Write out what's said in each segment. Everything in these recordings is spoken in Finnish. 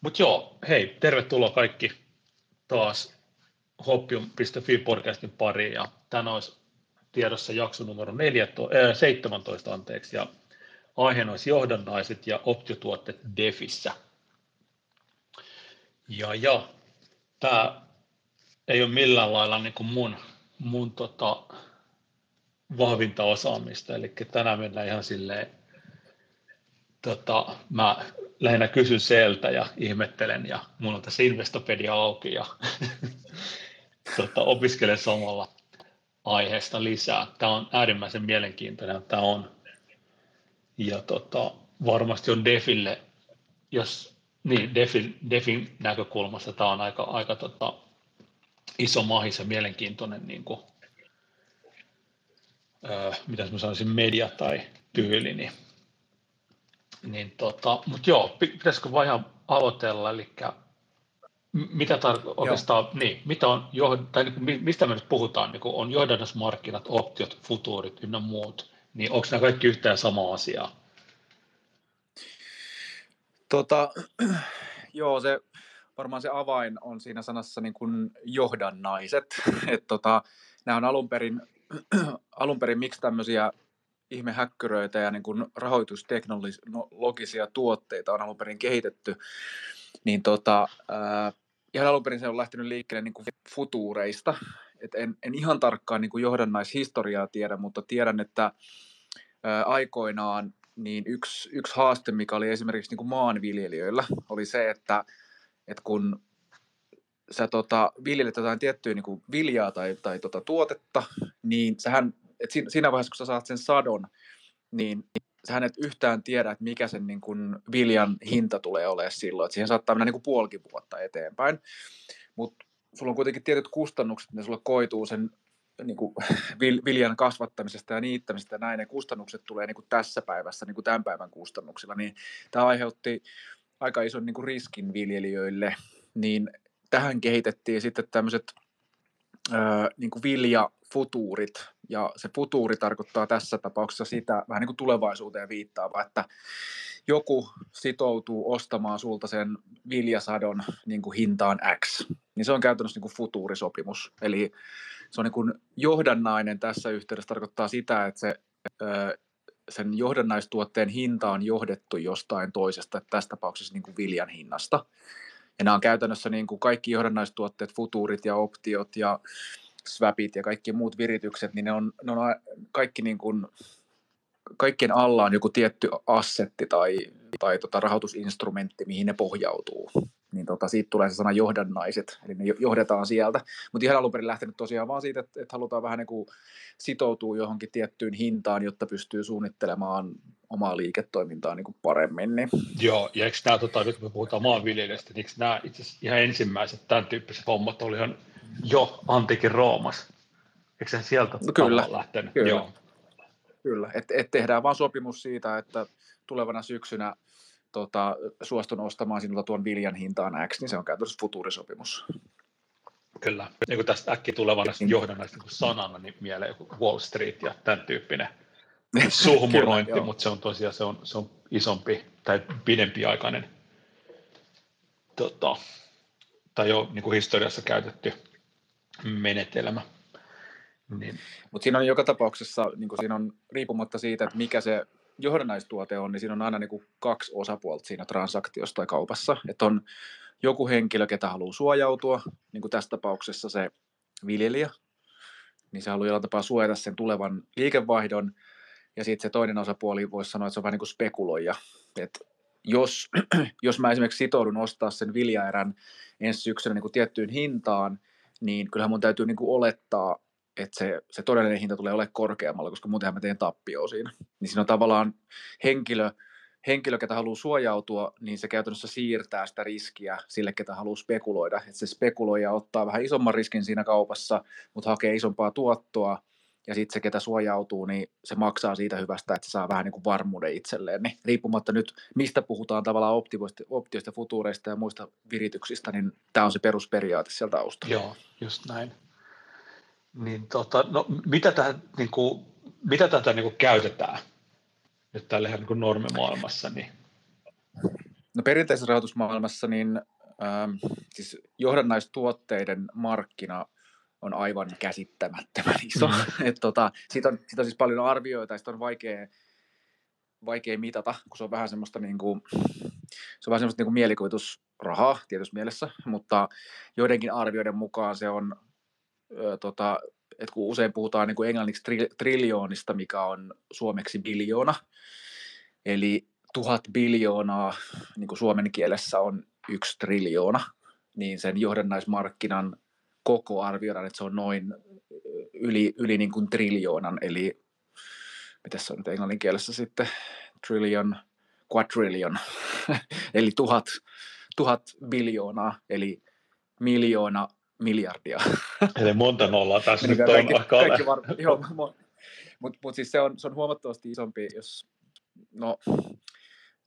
Mutta joo, hei, tervetuloa kaikki taas Hoppium.fi podcastin pariin ja tänään olisi tiedossa jakso numero 14, äh, 17 anteeksi ja aiheena olisi johdannaiset ja optiotuotteet Defissä. Ja, ja tämä ei ole millään lailla niin kuin mun, mun tota, vahvinta osaamista, eli tänään mennään ihan silleen, tota, mä lähinnä kysyn sieltä ja ihmettelen ja mulla on tässä Investopedia auki ja tota, opiskelen samalla aiheesta lisää. Tämä on äärimmäisen mielenkiintoinen, tämä on. Ja tota, varmasti on Defille, jos niin, Defin, Defin näkökulmasta tämä on aika, aika tota, iso mahis ja mielenkiintoinen niin kuin, öö, mitä mä sanoisin, media tai tyyli, niin, niin tota, mutta joo, pitäisikö vaan ihan aloitella, eli mitä tar- oikeastaan, niin, mitä on, tai niin, mistä me nyt puhutaan, niin on johdannusmarkkinat, optiot, futuurit ynnä muut, niin onko nämä kaikki yhtään sama asia? Tota, joo, se varmaan se avain on siinä sanassa niin kuin johdannaiset. Et tota, nämä on alun perin, alun perin miksi tämmöisiä ihmehäkkyröitä ja niin kuin rahoitusteknologisia tuotteita on alun perin kehitetty, niin tota, ää, ihan alun perin se on lähtenyt liikkeelle niin kuin futuureista. Et en, en ihan tarkkaan niin kuin johdannaishistoriaa tiedä, mutta tiedän, että ää, aikoinaan niin yksi, yksi haaste, mikä oli esimerkiksi niin kuin maanviljelijöillä, oli se, että, että kun sä tota, viljelet jotain tiettyä niin kuin viljaa tai, tai tota, tuotetta, niin sähän, et siinä vaiheessa, kun sä saat sen sadon, niin sähän et yhtään tiedä, että mikä sen niin kuin viljan hinta tulee olemaan silloin, että siihen saattaa mennä niin puolikin vuotta eteenpäin, mutta sulla on kuitenkin tietyt kustannukset, ne sulle koituu sen niin kuin viljan kasvattamisesta ja niittämisestä ja näin, ne kustannukset tulee niin tässä päivässä niin tämän päivän kustannuksilla, niin tämä aiheutti aika ison niin riskin viljelijöille, niin tähän kehitettiin sitten tämmöiset niin kuin viljafutuurit, ja se futuuri tarkoittaa tässä tapauksessa sitä vähän niin kuin tulevaisuuteen viittaava, että joku sitoutuu ostamaan sulta sen viljasadon niin kuin hintaan X, niin se on käytännössä niin kuin futuurisopimus. Eli se on niin kuin johdannainen tässä yhteydessä tarkoittaa sitä, että se, sen johdannaistuotteen hinta on johdettu jostain toisesta, tässä tapauksessa niin kuin viljan hinnasta. Ja nämä on käytännössä niin kuin kaikki johdannaistuotteet, futuurit ja optiot ja swapit ja kaikki muut viritykset, niin ne on, ne on kaikki niin kuin, kaikkien alla on joku tietty assetti tai, tai tota rahoitusinstrumentti, mihin ne pohjautuu. Niin tota, siitä tulee se sana johdannaiset, eli ne johdetaan sieltä. Mutta ihan alun perin lähtenyt tosiaan vaan siitä, että, että halutaan vähän niin kuin sitoutua johonkin tiettyyn hintaan, jotta pystyy suunnittelemaan omaa liiketoimintaa niin kuin paremmin. Niin. Joo, ja eikö nämä, tota, nyt kun me puhutaan maanviljelijöistä, niin eikö nämä itse ihan ensimmäiset tämän tyyppiset hommat oli ihan jo antiikin Roomassa? Eikö se sieltä no, kyllä, lähtenyt? Kyllä, Joo. kyllä. Et, et tehdään vaan sopimus siitä, että tulevana syksynä tota, suostun ostamaan sinulta tuon viljan hintaan X, niin se on käytännössä futuurisopimus. Kyllä. Niin kuin tästä äkkiä tulevana niin. johdannaista niin sanana, niin mieleen joku Wall Street ja tämän tyyppinen suhmurointi, Kyllä, mutta se on tosiaan se on, se on isompi tai pidempiaikainen tota, tai jo niin kuin historiassa käytetty menetelmä. Niin. Mutta siinä on joka tapauksessa, niin siinä on riippumatta siitä, että mikä se johdannaistuote on, niin siinä on aina niin kuin kaksi osapuolta siinä transaktiossa tai kaupassa. Että on joku henkilö, ketä haluaa suojautua, niin kuin tässä tapauksessa se viljelijä, niin se haluaa jollain tapaa suojata sen tulevan liikevaihdon, ja sitten se toinen osapuoli voisi sanoa, että se on vähän niin kuin spekuloija. Et jos, jos mä esimerkiksi sitoudun ostaa sen viljaerän ensi syksynä niin kuin tiettyyn hintaan, niin kyllähän mun täytyy niin kuin olettaa, että se, se todellinen hinta tulee olemaan korkeammalla, koska muutenhan mä teen tappio siinä. Niin siinä on tavallaan henkilö, henkilö, ketä haluaa suojautua, niin se käytännössä siirtää sitä riskiä sille, ketä haluaa spekuloida. Että se spekuloija ottaa vähän isomman riskin siinä kaupassa, mutta hakee isompaa tuottoa, ja sitten se, ketä suojautuu, niin se maksaa siitä hyvästä, että se saa vähän niin kuin varmuuden itselleen. Niin riippumatta nyt, mistä puhutaan tavallaan optioista, optioista, futuureista ja muista virityksistä, niin tämä on se perusperiaate sieltä taustalla. Joo, just näin. Niin tota, no, mitä, tähän, niin kuin, mitä tätä niin kuin käytetään nyt tällä niin kuin normimaailmassa? Niin? No perinteisessä rahoitusmaailmassa niin ähm, siis johdannaistuotteiden markkina on aivan käsittämättömän iso. Mm. Et tota, siitä, on, siitä on siis paljon arvioita ja sitä on vaikea, vaikea mitata, kun se on vähän semmoista, niin kuin, se on vähän semmoista niin kuin mielikuvitusrahaa tietyssä mielessä, mutta joidenkin arvioiden mukaan se on, ö, tota, että kun usein puhutaan niin kuin englanniksi tri, triljoonista, mikä on suomeksi biljoona, eli tuhat biljoonaa niin kuin suomen kielessä on yksi triljoona, niin sen johdannaismarkkinan koko arvioidaan, että se on noin yli, yli niin kuin triljoonan, eli mitä se on nyt englannin kielessä sitten, trillion, quadrillion, eli tuhat, tuhat biljoonaa, eli miljoona miljardia. Eli monta nollaa tässä nyt kaikki, on kaikki joo, mutta mut siis se on, se on huomattavasti isompi, jos no,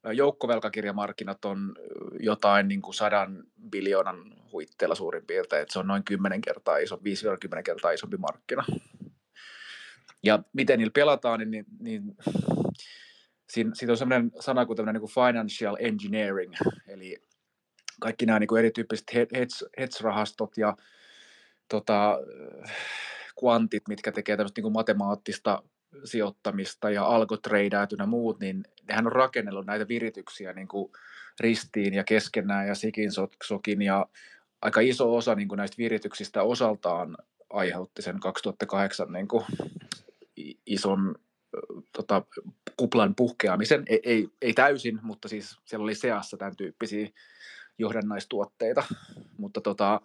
joukkovelkakirjamarkkinat on jotain niin kuin sadan biljoonan huitteella suurin piirtein, että se on noin 10 kertaa iso, 5-10 kertaa isompi markkina. Ja miten niillä pelataan, niin, niin, niin siinä, siinä on sellainen sana kuin, niin kuin financial engineering, eli kaikki nämä niin kuin erityyppiset hedge-rahastot ja tota, kvantit, mitkä tekee tämmöistä niin kuin matemaattista sijoittamista ja algotreidät ja muut, niin nehän on rakennellut näitä virityksiä niin kuin ristiin ja keskenään ja sikin sokin ja aika iso osa niin kuin näistä virityksistä osaltaan aiheutti sen 2008 niin kuin ison tota, kuplan puhkeamisen. Ei, ei, ei täysin, mutta siis siellä oli seassa tämän tyyppisiä johdannaistuotteita, mutta tota,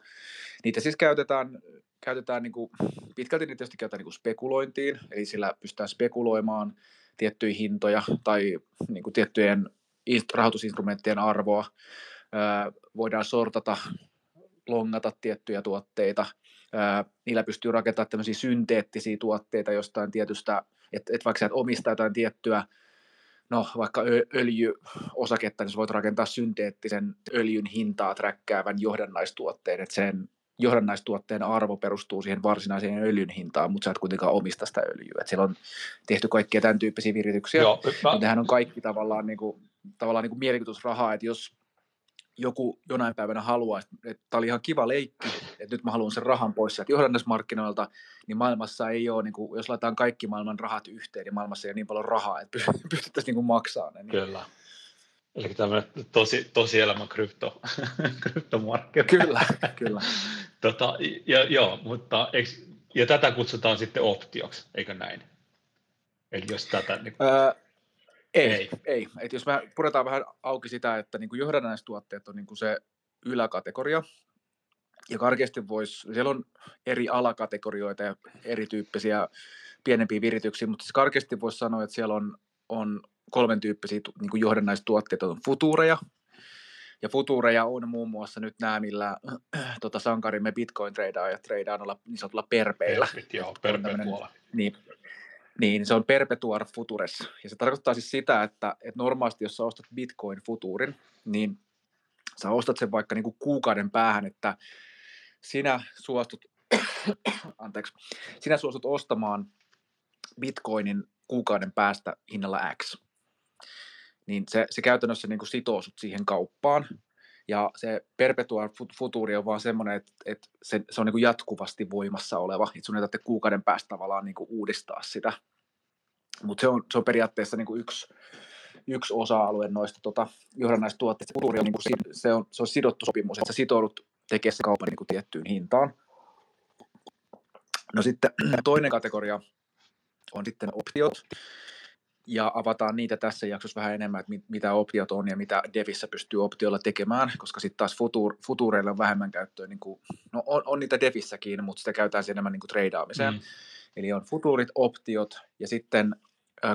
niitä siis käytetään, käytetään niin kuin, pitkälti niitä tietysti käytetään niin kuin spekulointiin, eli sillä pystytään spekuloimaan tiettyjä hintoja tai niin kuin tiettyjen rahoitusinstrumenttien arvoa. voidaan sortata, longata tiettyjä tuotteita. niillä pystyy rakentamaan tämmöisiä synteettisiä tuotteita jostain tietystä, että et vaikka sä et omista jotain tiettyä no vaikka öljyosaketta, niin sä voit rakentaa synteettisen öljyn hintaa träkkäävän johdannaistuotteen, että sen johdannaistuotteen arvo perustuu siihen varsinaiseen öljyn hintaan, mutta sä et kuitenkaan omista sitä öljyä. Et siellä on tehty kaikkia tämän tyyppisiä virityksiä. Joo, mä... Nehän on kaikki tavallaan, niin kuin, tavallaan niin kuin mielikuvitusrahaa, että jos joku jonain päivänä haluaisi, että tämä oli ihan kiva leikki, että nyt mä haluan sen rahan pois sieltä johdannaismarkkinoilta, niin maailmassa ei ole, niin kuin, jos laitetaan kaikki maailman rahat yhteen, niin maailmassa ei ole niin paljon rahaa, että pystyttäisiin niin maksamaan ne. Niin. Kyllä. Eli tämmöinen tosi, tosielämän krypto, kryptomarkkina. Kyllä, kyllä. tota, ja, joo, mutta eikö, ja tätä kutsutaan sitten optioksi, eikö näin? Eli jos tätä... Niin... Öö, ei, ei. ei. Et jos me puretaan vähän auki sitä, että niin johdannaistuotteet on niin kuin se yläkategoria, ja karkeasti voisi, siellä on eri alakategorioita ja erityyppisiä pienempiä virityksiä, mutta siis karkeasti voisi sanoa, että siellä on, on kolmen tyyppisiä niin kuin johdannaistuotteita, on futuureja, ja futuureja on muun muassa nyt nämä, millä äh, tota, sankarimme bitcoin treidaa ja treidaa olla niin sanotulla perpeillä. Perpit, joo, perpetuolla. Niin, niin se on perpetuar futures. Ja se tarkoittaa siis sitä, että, että normaalisti jos sä ostat bitcoin futuurin, niin sä ostat sen vaikka niin kuin kuukauden päähän, että sinä suostut, anteeksi, sinä suostut ostamaan bitcoinin kuukauden päästä hinnalla X. Niin se, se käytännössä niin kuin sitoo sut siihen kauppaan. Ja se perpetual futuri on vaan semmoinen, että, että se, se on niin kuin jatkuvasti voimassa oleva, että sun ei tarvitse kuukauden päästä tavallaan niin kuin uudistaa sitä. Mutta se on, se on periaatteessa niin kuin yksi, yksi osa-alue noista tota, johdannaistuotteista. Futuri on, niin kuin, se, on, se on sidottu sopimus, että sä sitoudut tekemään se kaupan niin kuin tiettyyn hintaan. No sitten toinen kategoria on sitten optiot, ja avataan niitä tässä jaksossa vähän enemmän, että mitä optiot on ja mitä Devissä pystyy optioilla tekemään, koska sitten taas futur, futureilla on vähemmän käyttöä, niin kuin, no on, on niitä Devissäkin, mutta sitä käytetään enemmän niin kuin treidaamiseen. Mm. Eli on futurit, optiot ja sitten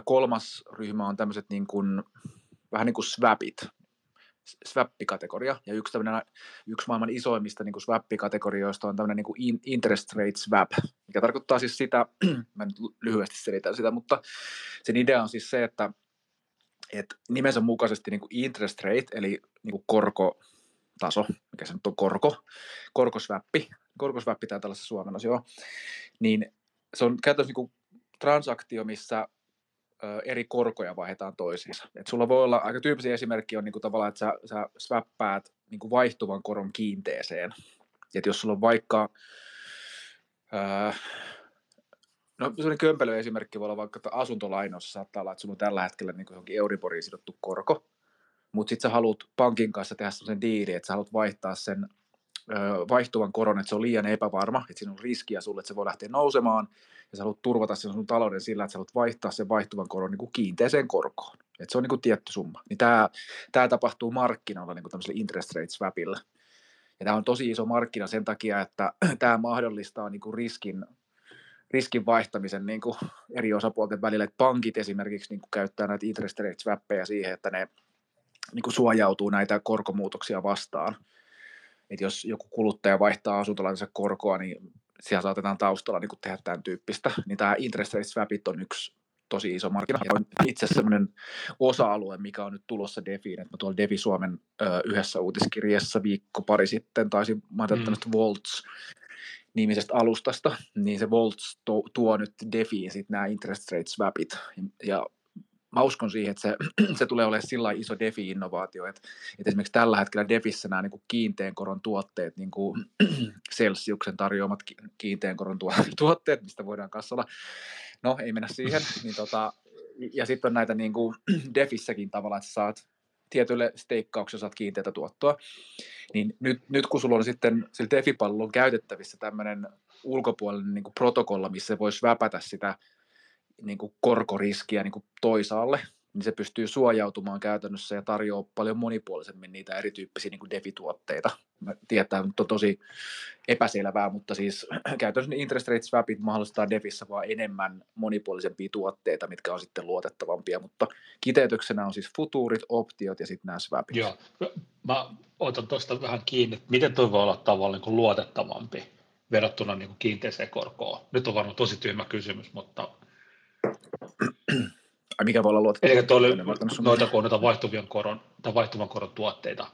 kolmas ryhmä on tämmöiset niin kuin, vähän niin kuin swapit, swap-kategoria, ja yksi, yksi maailman isoimmista niin swap-kategorioista on tämmöinen niin interest rate swap, mikä tarkoittaa siis sitä, mä nyt lyhyesti selitän sitä, mutta sen idea on siis se, että, että nimensä mukaisesti niin interest rate, eli niin kuin korkotaso, mikä se nyt on korko, korkoswappi, korkoswappi taitaa olla se joo, niin se on käytännössä niin transaktio, missä eri korkoja vaihdetaan toisiinsa. Et sulla voi olla, aika tyyppisiä esimerkki on niinku tavallaan, että sä, sä swappaat niinku vaihtuvan koron kiinteeseen. Et jos sulla on vaikka, ää, no sellainen kömpelö esimerkki voi olla vaikka, että asuntolainossa saattaa olla, että sulla on tällä hetkellä niinku johonkin Euriboriin sidottu korko, mutta sitten sä haluat pankin kanssa tehdä sellaisen diilin, että sä haluat vaihtaa sen vaihtuvan koron, että se on liian epävarma, että siinä on riskiä sulle, että se voi lähteä nousemaan, ja sä haluat turvata sen sun talouden sillä, että sä haluat vaihtaa sen vaihtuvan koron niin kuin kiinteeseen korkoon. Että se on niin kuin tietty summa. Niin tämä, tämä tapahtuu markkinoilla niin kuin tämmöisellä interest rate swapilla. Ja tämä on tosi iso markkina sen takia, että tämä mahdollistaa niin kuin riskin, riskin vaihtamisen niin kuin eri osapuolten välillä. Että pankit esimerkiksi niin kuin käyttää näitä interest rate swappeja siihen, että ne niin kuin suojautuu näitä korkomuutoksia vastaan. Että jos joku kuluttaja vaihtaa asuntolainansa korkoa, niin siellä saatetaan taustalla niin tehdä tämän tyyppistä. Niin tämä interest rate swapit on yksi tosi iso markkina. Ja on itse asiassa sellainen osa-alue, mikä on nyt tulossa Defiin, että mä tuolla Defi Suomen ö, yhdessä uutiskirjassa viikko pari sitten taisin mainita mm. Volts nimisestä alustasta, niin se Volts to, tuo nyt Defiin sitten nämä interest rate swapit, ja mä uskon siihen, että se, se tulee olemaan sillä iso DeFi-innovaatio, että, että esimerkiksi tällä hetkellä DeFissä nämä niin kuin kiinteän koron tuotteet, niin kuin Celsiuksen tarjoamat kiinteän koron tuotteet, mistä voidaan kassalla, no ei mennä siihen, niin tota, ja sitten on näitä niin kuin DeFissäkin tavallaan, että saat tietylle steikkaukselle saat kiinteätä tuottoa, niin nyt, nyt kun sulla on sitten sillä DeFi-pallolla käytettävissä tämmöinen ulkopuolinen niin kuin protokolla, missä voisi väpätä sitä niin kuin korkoriskiä niin kuin toisaalle, niin se pystyy suojautumaan käytännössä ja tarjoaa paljon monipuolisemmin niitä erityyppisiä niin kuin DeFi-tuotteita. Mä tietää, että on tosi epäselvää, mutta siis käytännössä interest rate swapit mahdollistaa DeFissä vaan enemmän monipuolisempia tuotteita, mitkä on sitten luotettavampia, mutta kiteytyksenä on siis futuurit, optiot ja sitten nämä swapit. Joo, mä otan tuosta vähän kiinni, miten tuo voi olla tavallaan niin luotettavampi verrattuna niin kuin kiinteiseen korkoon. Nyt on varmaan tosi tyhmä kysymys, mutta mikä voi olla luotettava? Eli oli noita, kun noita vaihtuvien koron, tai vaihtuvan koron tuotteita,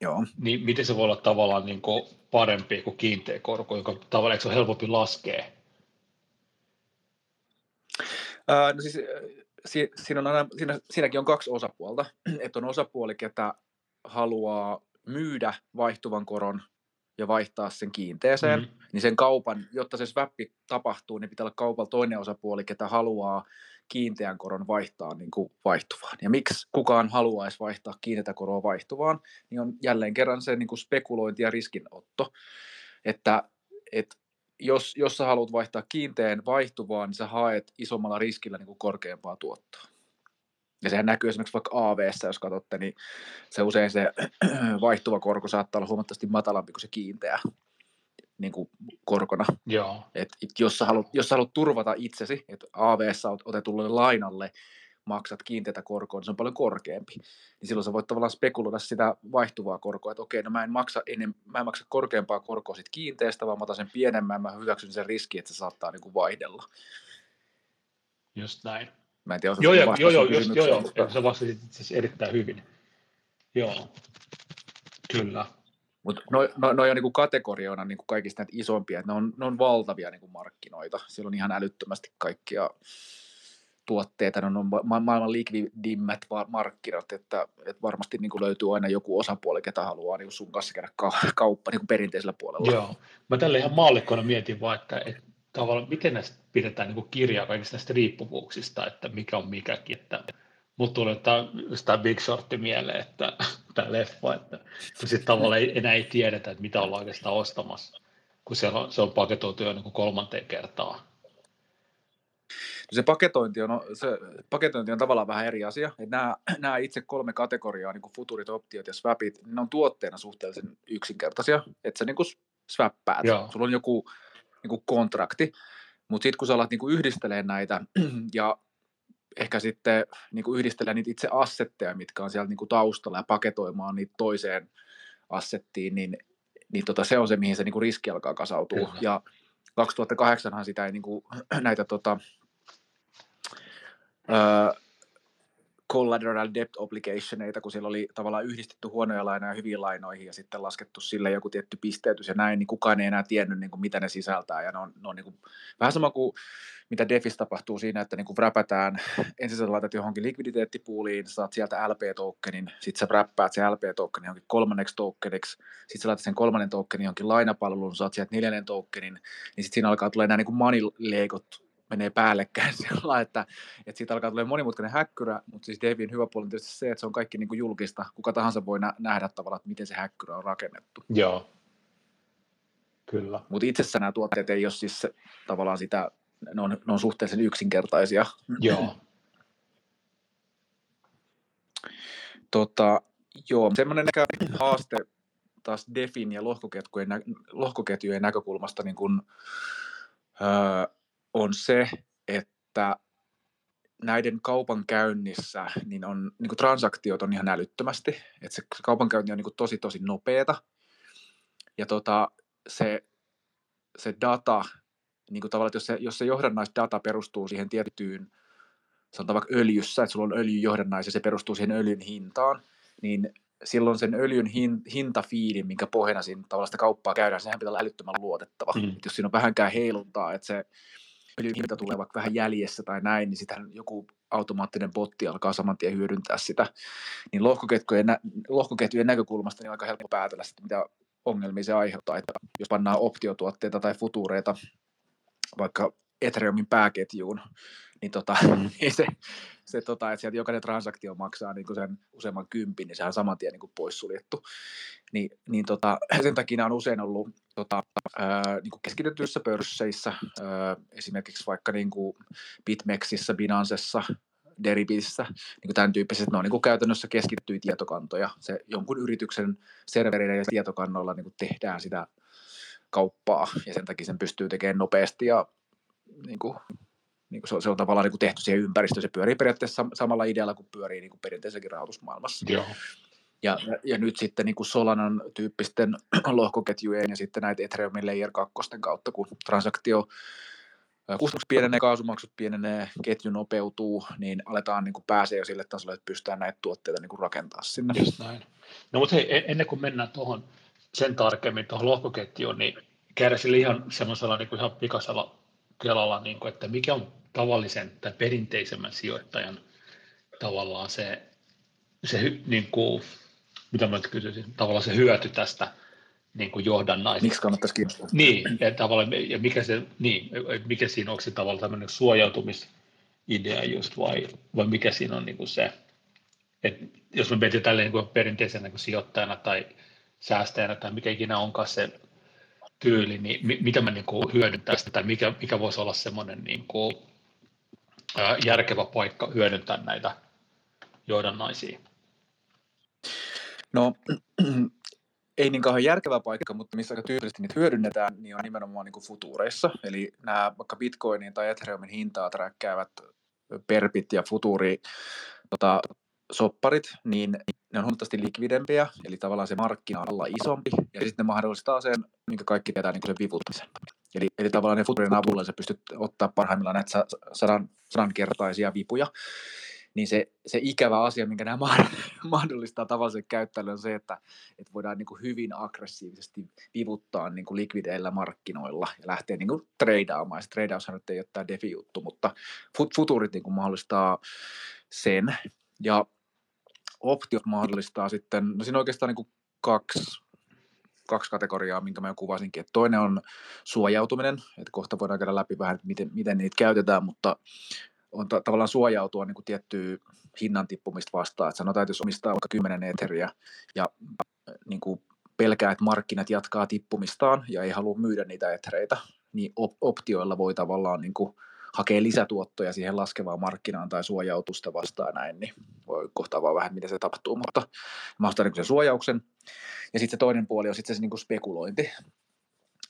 Joo. niin miten se voi olla tavallaan niin kuin parempi kuin kiinteä korko, joka tavallaan se on helpompi laskea? Uh, no siis, si, siinä on aina, siinä, siinäkin on kaksi osapuolta. Että on osapuoli, ketä haluaa myydä vaihtuvan koron ja vaihtaa sen kiinteeseen, mm. niin sen kaupan, jotta se swappi tapahtuu, niin pitää olla kaupalla toinen osapuoli, ketä haluaa kiinteän koron vaihtaa niin kuin vaihtuvaan. Ja miksi kukaan haluaisi vaihtaa kiinteätä koroa vaihtuvaan, niin on jälleen kerran se niin kuin spekulointi ja riskinotto, että, että jos, jos sä haluat vaihtaa kiinteän vaihtuvaan, niin sä haet isommalla riskillä niin kuin korkeampaa tuottoa. Ja sehän näkyy esimerkiksi vaikka av jos katsotte, niin se usein se vaihtuva korko saattaa olla huomattavasti matalampi kuin se kiinteä niin kuin korkona. Joo. Et, et jos, sä haluat, jos sä haluat turvata itsesi, että av otetulle lainalle maksat kiinteätä korkoa, niin se on paljon korkeampi. Niin silloin sä voit tavallaan spekuloida sitä vaihtuvaa korkoa, että okei, no mä en maksa, ennen, mä en maksa korkeampaa korkoa sit kiinteästä, vaan mä otan sen pienemmän, mä hyväksyn sen riski, että se saattaa niin kuin vaihdella. Just näin. Mä en tiedä, joo, joo, joo, joo, just, joo, joo, mutta... sä vastasit siis erittäin hyvin. Joo, kyllä. Mutta no, no, no on niin kategorioina niin kaikista näitä isompia, että ne on, ne on valtavia niin kuin markkinoita. Siellä on ihan älyttömästi kaikkia tuotteita, ne on ma- maailman likvidimmät markkinat, että, että varmasti niin kuin löytyy aina joku osapuoli, ketä haluaa niin kuin sun kanssa käydä kauppa niin kuin perinteisellä puolella. Joo, mä tällä ihan maallikkona mietin vaan, että, että tavallaan miten näistä pidetään niin kuin kirjaa kaikista näistä riippuvuuksista, että mikä on mikäkin, että mutta tuli tämä Big Shortti mieleen, että tämä leffa, että sitten tavallaan ei, enää ei tiedetä, että mitä ollaan oikeastaan ostamassa, kun se on, se on paketoitu jo niin kuin kolmanteen kertaan. No se paketointi on, se paketointi on tavallaan vähän eri asia. Että nämä, nämä itse kolme kategoriaa, niin kuin futurit, optiot ja swapit, ne on tuotteena suhteellisen yksinkertaisia. Että sä niin kuin swappaat. Joo. Sulla on joku niin kuin kontrakti. Mutta sitten kun sä alat niin kuin yhdistelemään näitä ja ehkä sitten niin kuin yhdistellä niitä itse assetteja, mitkä on siellä niin kuin taustalla ja paketoimaan niitä toiseen assettiin, niin, niin tota, se on se, mihin se niin kuin riski alkaa kasautua. Kyllä. Ja 2008han sitä ei niin kuin, näitä tota, öö, collateral debt obligationeita, kun siellä oli tavallaan yhdistetty huonoja lainoja hyviin lainoihin ja sitten laskettu sille joku tietty pisteytys ja näin, niin kukaan ei enää tiennyt, niin kuin, mitä ne sisältää. Ja ne on, ne on niin kuin, vähän sama kuin mitä DeFissä tapahtuu siinä, että niin kuin räpätään, ensin sä laitat johonkin likviditeettipuuliin, saat sieltä LP-tokenin, sitten sä räppäät se LP-tokenin johonkin kolmanneksi tokeniksi, sitten sä laitat sen kolmannen tokenin johonkin lainapalveluun, saat sieltä neljännen tokenin, niin sitten siinä alkaa tulla nämä niin kuin money menee päällekkäin sillä että, että siitä alkaa tulla monimutkainen häkkyrä, mutta siis Devin hyvä puoli on tietysti se, että se on kaikki niin kuin julkista. Kuka tahansa voi nä- nähdä tavallaan, että miten se häkkyrä on rakennettu. Joo, kyllä. Mutta itsessään nämä tuotteet ei ole siis se, tavallaan sitä, ne on, ne on suhteellisen yksinkertaisia. Joo. tota, joo, semmoinen haaste taas Defin ja lohkoketjujen, lohkoketjujen näkökulmasta niin kun, öö, on se, että näiden kaupan käynnissä niin on, niin kuin transaktiot on ihan älyttömästi, että se kaupankäynti on niin kuin tosi tosi nopeata ja tota, se, se data, niin kuin tavallaan, että jos se, jos se johdannaisdata perustuu siihen tiettyyn, sanotaan vaikka öljyssä, että sulla on öljyjohdannais ja se perustuu siihen öljyn hintaan, niin silloin sen öljyn hin, hintafiidin, minkä pohjana siinä tavallaan sitä kauppaa käydään, sehän pitää olla älyttömän luotettava. Mm. jos siinä on vähänkään heiluntaa, että se öljyn hinta tulee vaikka vähän jäljessä tai näin, niin sitähän joku automaattinen botti alkaa saman tien hyödyntää sitä. Niin lohkoketjujen, lohkoketjujen näkökulmasta niin on aika helppo päätellä sitä, mitä ongelmia se aiheuttaa. Että jos pannaan optiotuotteita tai futureita vaikka Ethereumin pääketjuun, niin, tota, mm. niin se, se tota, että sieltä jokainen transaktio maksaa niin sen useamman kympin, niin sehän on saman tien niin kuin poissuljettu. Niin, niin tota, sen takia on usein ollut tota, ää, niin kuin keskitetyissä pörsseissä, ää, esimerkiksi vaikka niin kuin BitMEXissä, Binancessa, Deribitissä, niin kuin tämän tyyppiset, ne on niin kuin käytännössä keskittyy tietokantoja. Se jonkun yrityksen serverillä ja tietokannoilla niin kuin tehdään sitä kauppaa, ja sen takia sen pystyy tekemään nopeasti ja niin kuin, niin se, on, se on tavallaan niin tehty siihen ympäristöön. Se pyörii periaatteessa samalla idealla kuin pyörii niin kuin perinteisessäkin rahoitusmaailmassa. Joo. Ja, ja nyt sitten niin kuin Solanan tyyppisten lohkoketjujen ja sitten näitä Ethereumin Layer 2 kautta, kun transaktio kustannukset pienenee, kaasumaksut pienenee, ketju nopeutuu, niin aletaan niin kuin pääsee jo sille tasolle, että pystytään näitä tuotteita niin kuin rakentaa sinne. Just näin. No mutta hei, e-, ennen kuin mennään tuohon sen tarkemmin tuohon lohkoketjuun, niin käydä sille ihan semmoisella niin kuin ihan pikaisella kelalla, niin kuin, että mikä on tavallisen tai perinteisemmän sijoittajan tavallaan se, se niin kuin, mitä mä kysyisin, tavallaan se hyöty tästä niin kuin johdannaisesta. Miksi kannattaisi kiinnostaa? Niin, ja, tavallaan, ja mikä, se, niin, mikä siinä onko se tavallaan tämmöinen suojautumisidea just vai, vai mikä siinä on niin kuin se, että jos me mietitään tälleen niin perinteisenä niin sijoittajana tai säästäjänä tai mikä ikinä onkaan se tyyli, niin mi, mitä mä niin kuin hyödyn tästä tai mikä, mikä voisi olla semmoinen niin kuin, järkevä paikka hyödyntää näitä johdannaisia? No ei niin kauhean järkevä paikka, mutta missä aika tyypillisesti niitä hyödynnetään, niin on nimenomaan niin kuin futureissa. Eli nämä vaikka Bitcoinin tai Ethereumin hintaa träkkäävät perpit ja futuri tota, sopparit, niin ne on huomattavasti likvidempiä, eli tavallaan se markkina on alla isompi, ja sitten ne mahdollistaa sen, minkä kaikki tietää, niin kuin sen vivuttamisen. Eli, eli tavallaan ne futurien avulla sä pystyt ottaa parhaimmillaan näitä sadan, sadankertaisia vipuja, niin se, se ikävä asia, minkä nämä mahdollistaa tavallisen käyttäjälle on se, että, että voidaan niin kuin hyvin aggressiivisesti vivuttaa niin kuin likvideillä markkinoilla ja lähteä niin kuin treidaamaan. Se treidaushan nyt ei ole tämä defi-juttu, mutta futurit niin kuin mahdollistaa sen. Ja optiot mahdollistaa sitten, no siinä on oikeastaan niin kuin kaksi, kaksi kategoriaa, minkä mä jo kuvasinkin. Että toinen on suojautuminen, että kohta voidaan käydä läpi vähän, miten, miten niitä käytetään, mutta on ta- tavallaan suojautua niin kuin tiettyä hinnan tippumista vastaan. Että sanotaan, että jos omistaa vaikka 10 eteriä ja niin kuin pelkää, että markkinat jatkaa tippumistaan ja ei halua myydä niitä etereitä, niin op- optioilla voi tavallaan niin kuin hakea lisätuottoja siihen laskevaan markkinaan tai suojautusta vastaan näin, niin voi kohtaa vaan vähän, miten se tapahtuu, mutta mä ostan niin sen suojauksen. Ja sitten se toinen puoli on sitten se niin kuin spekulointi,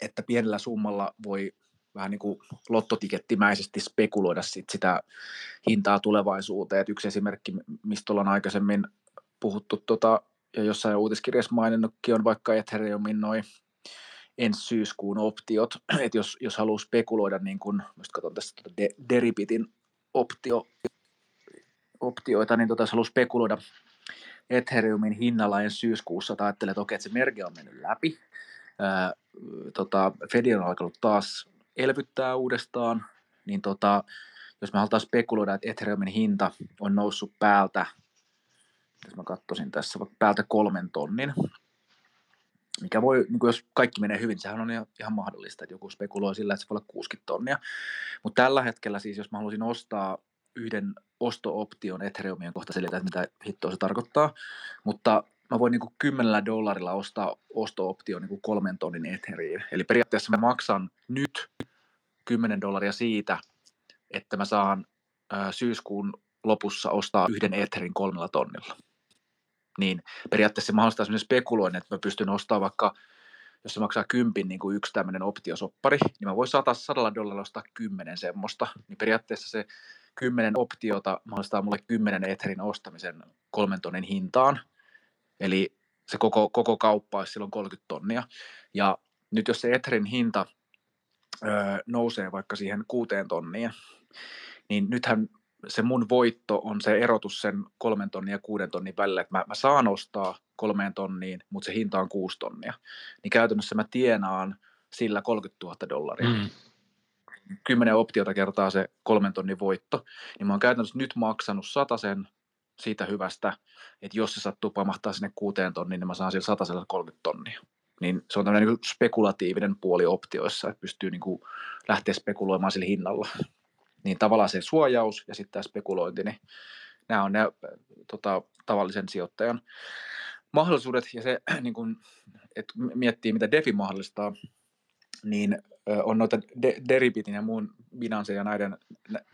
että pienellä summalla voi vähän niin kuin lottotikettimäisesti spekuloida sit sitä hintaa tulevaisuuteen. Et yksi esimerkki, mistä ollaan aikaisemmin puhuttu tota, ja jossain uutiskirjassa maininnutkin, on vaikka Ethereumin noin ensi syyskuun optiot, että jos, jos haluaa spekuloida, niin kun, just katson tästä tuota De, Deribitin optio, optioita, niin tota, jos haluaa spekuloida Ethereumin hinnalla en syyskuussa, tai ajattelee, että okei, että se merke on mennyt läpi. Ää, tota, Fed on alkanut taas elvyttää uudestaan, niin tota, jos me halutaan spekuloida, että Ethereumin hinta on noussut päältä, jos mä katsoisin tässä, päältä kolmen tonnin, mikä voi, niin jos kaikki menee hyvin, sehän on ihan mahdollista, että joku spekuloi sillä, että se voi olla 60 tonnia. Mutta tällä hetkellä siis, jos mä haluaisin ostaa yhden osto-option Ethereumien kohta selitä, että mitä hittoa se tarkoittaa, mutta mä voin niin 10 dollarilla ostaa osto-optio niin kolmen tonnin Etheriin. Eli periaatteessa mä maksan nyt 10 dollaria siitä, että mä saan syyskuun lopussa ostaa yhden Etherin kolmella tonnilla. Niin periaatteessa se mahdollistaa sellainen spekuloinnin, että mä pystyn ostamaan vaikka, jos se maksaa kympin niin kuin yksi tämmöinen optiosoppari, niin mä voin saada sadalla dollarilla ostaa kymmenen semmoista. Niin periaatteessa se kymmenen optiota mahdollistaa mulle kymmenen Etherin ostamisen kolmen tonnin hintaan. Eli se koko, koko kauppa olisi silloin 30 tonnia. Ja nyt jos se Etherin hinta öö, nousee vaikka siihen kuuteen tonnia, niin nythän se mun voitto on se erotus sen kolmen tonnin ja kuuden tonnin välillä, että mä, mä saan ostaa kolmeen tonniin, mutta se hinta on kuusi tonnia. Niin käytännössä mä tienaan sillä 30 000 dollaria. Mm. 10 optiota kertaa se kolmen tonnin voitto, niin mä oon käytännössä nyt maksanut sen siitä hyvästä, että jos se sattuu pamahtaa sinne kuuteen tonniin, niin mä saan sillä satasella 30 tonnia. Niin se on tämmöinen niin spekulatiivinen puoli optioissa, että pystyy niin kuin lähteä spekuloimaan sillä hinnalla. Niin tavallaan se suojaus ja sitten tämä spekulointi, niin nämä on ne tota, tavallisen sijoittajan mahdollisuudet ja se, niin kun, että miettii mitä DeFi mahdollistaa, niin on noita de- Deribitin ja muun Binance ja näiden,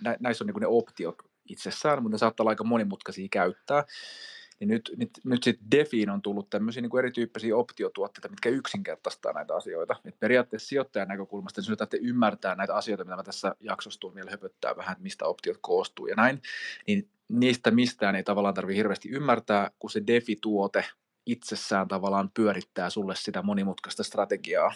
nä, näissä on niin ne optiot itsessään, mutta ne saattaa olla aika monimutkaisia käyttää. Niin nyt, nyt, nyt sitten Defiin on tullut tämmöisiä niin erityyppisiä optiotuotteita, mitkä yksinkertaistaa näitä asioita. Et periaatteessa sijoittajan näkökulmasta, jos nyt ymmärtää näitä asioita, mitä mä tässä jaksossa tuun vielä höpöttää vähän, että mistä optiot koostuu ja näin, niin niistä mistään ei tavallaan tarvitse hirveästi ymmärtää, kun se Defi-tuote itsessään tavallaan pyörittää sulle sitä monimutkaista strategiaa.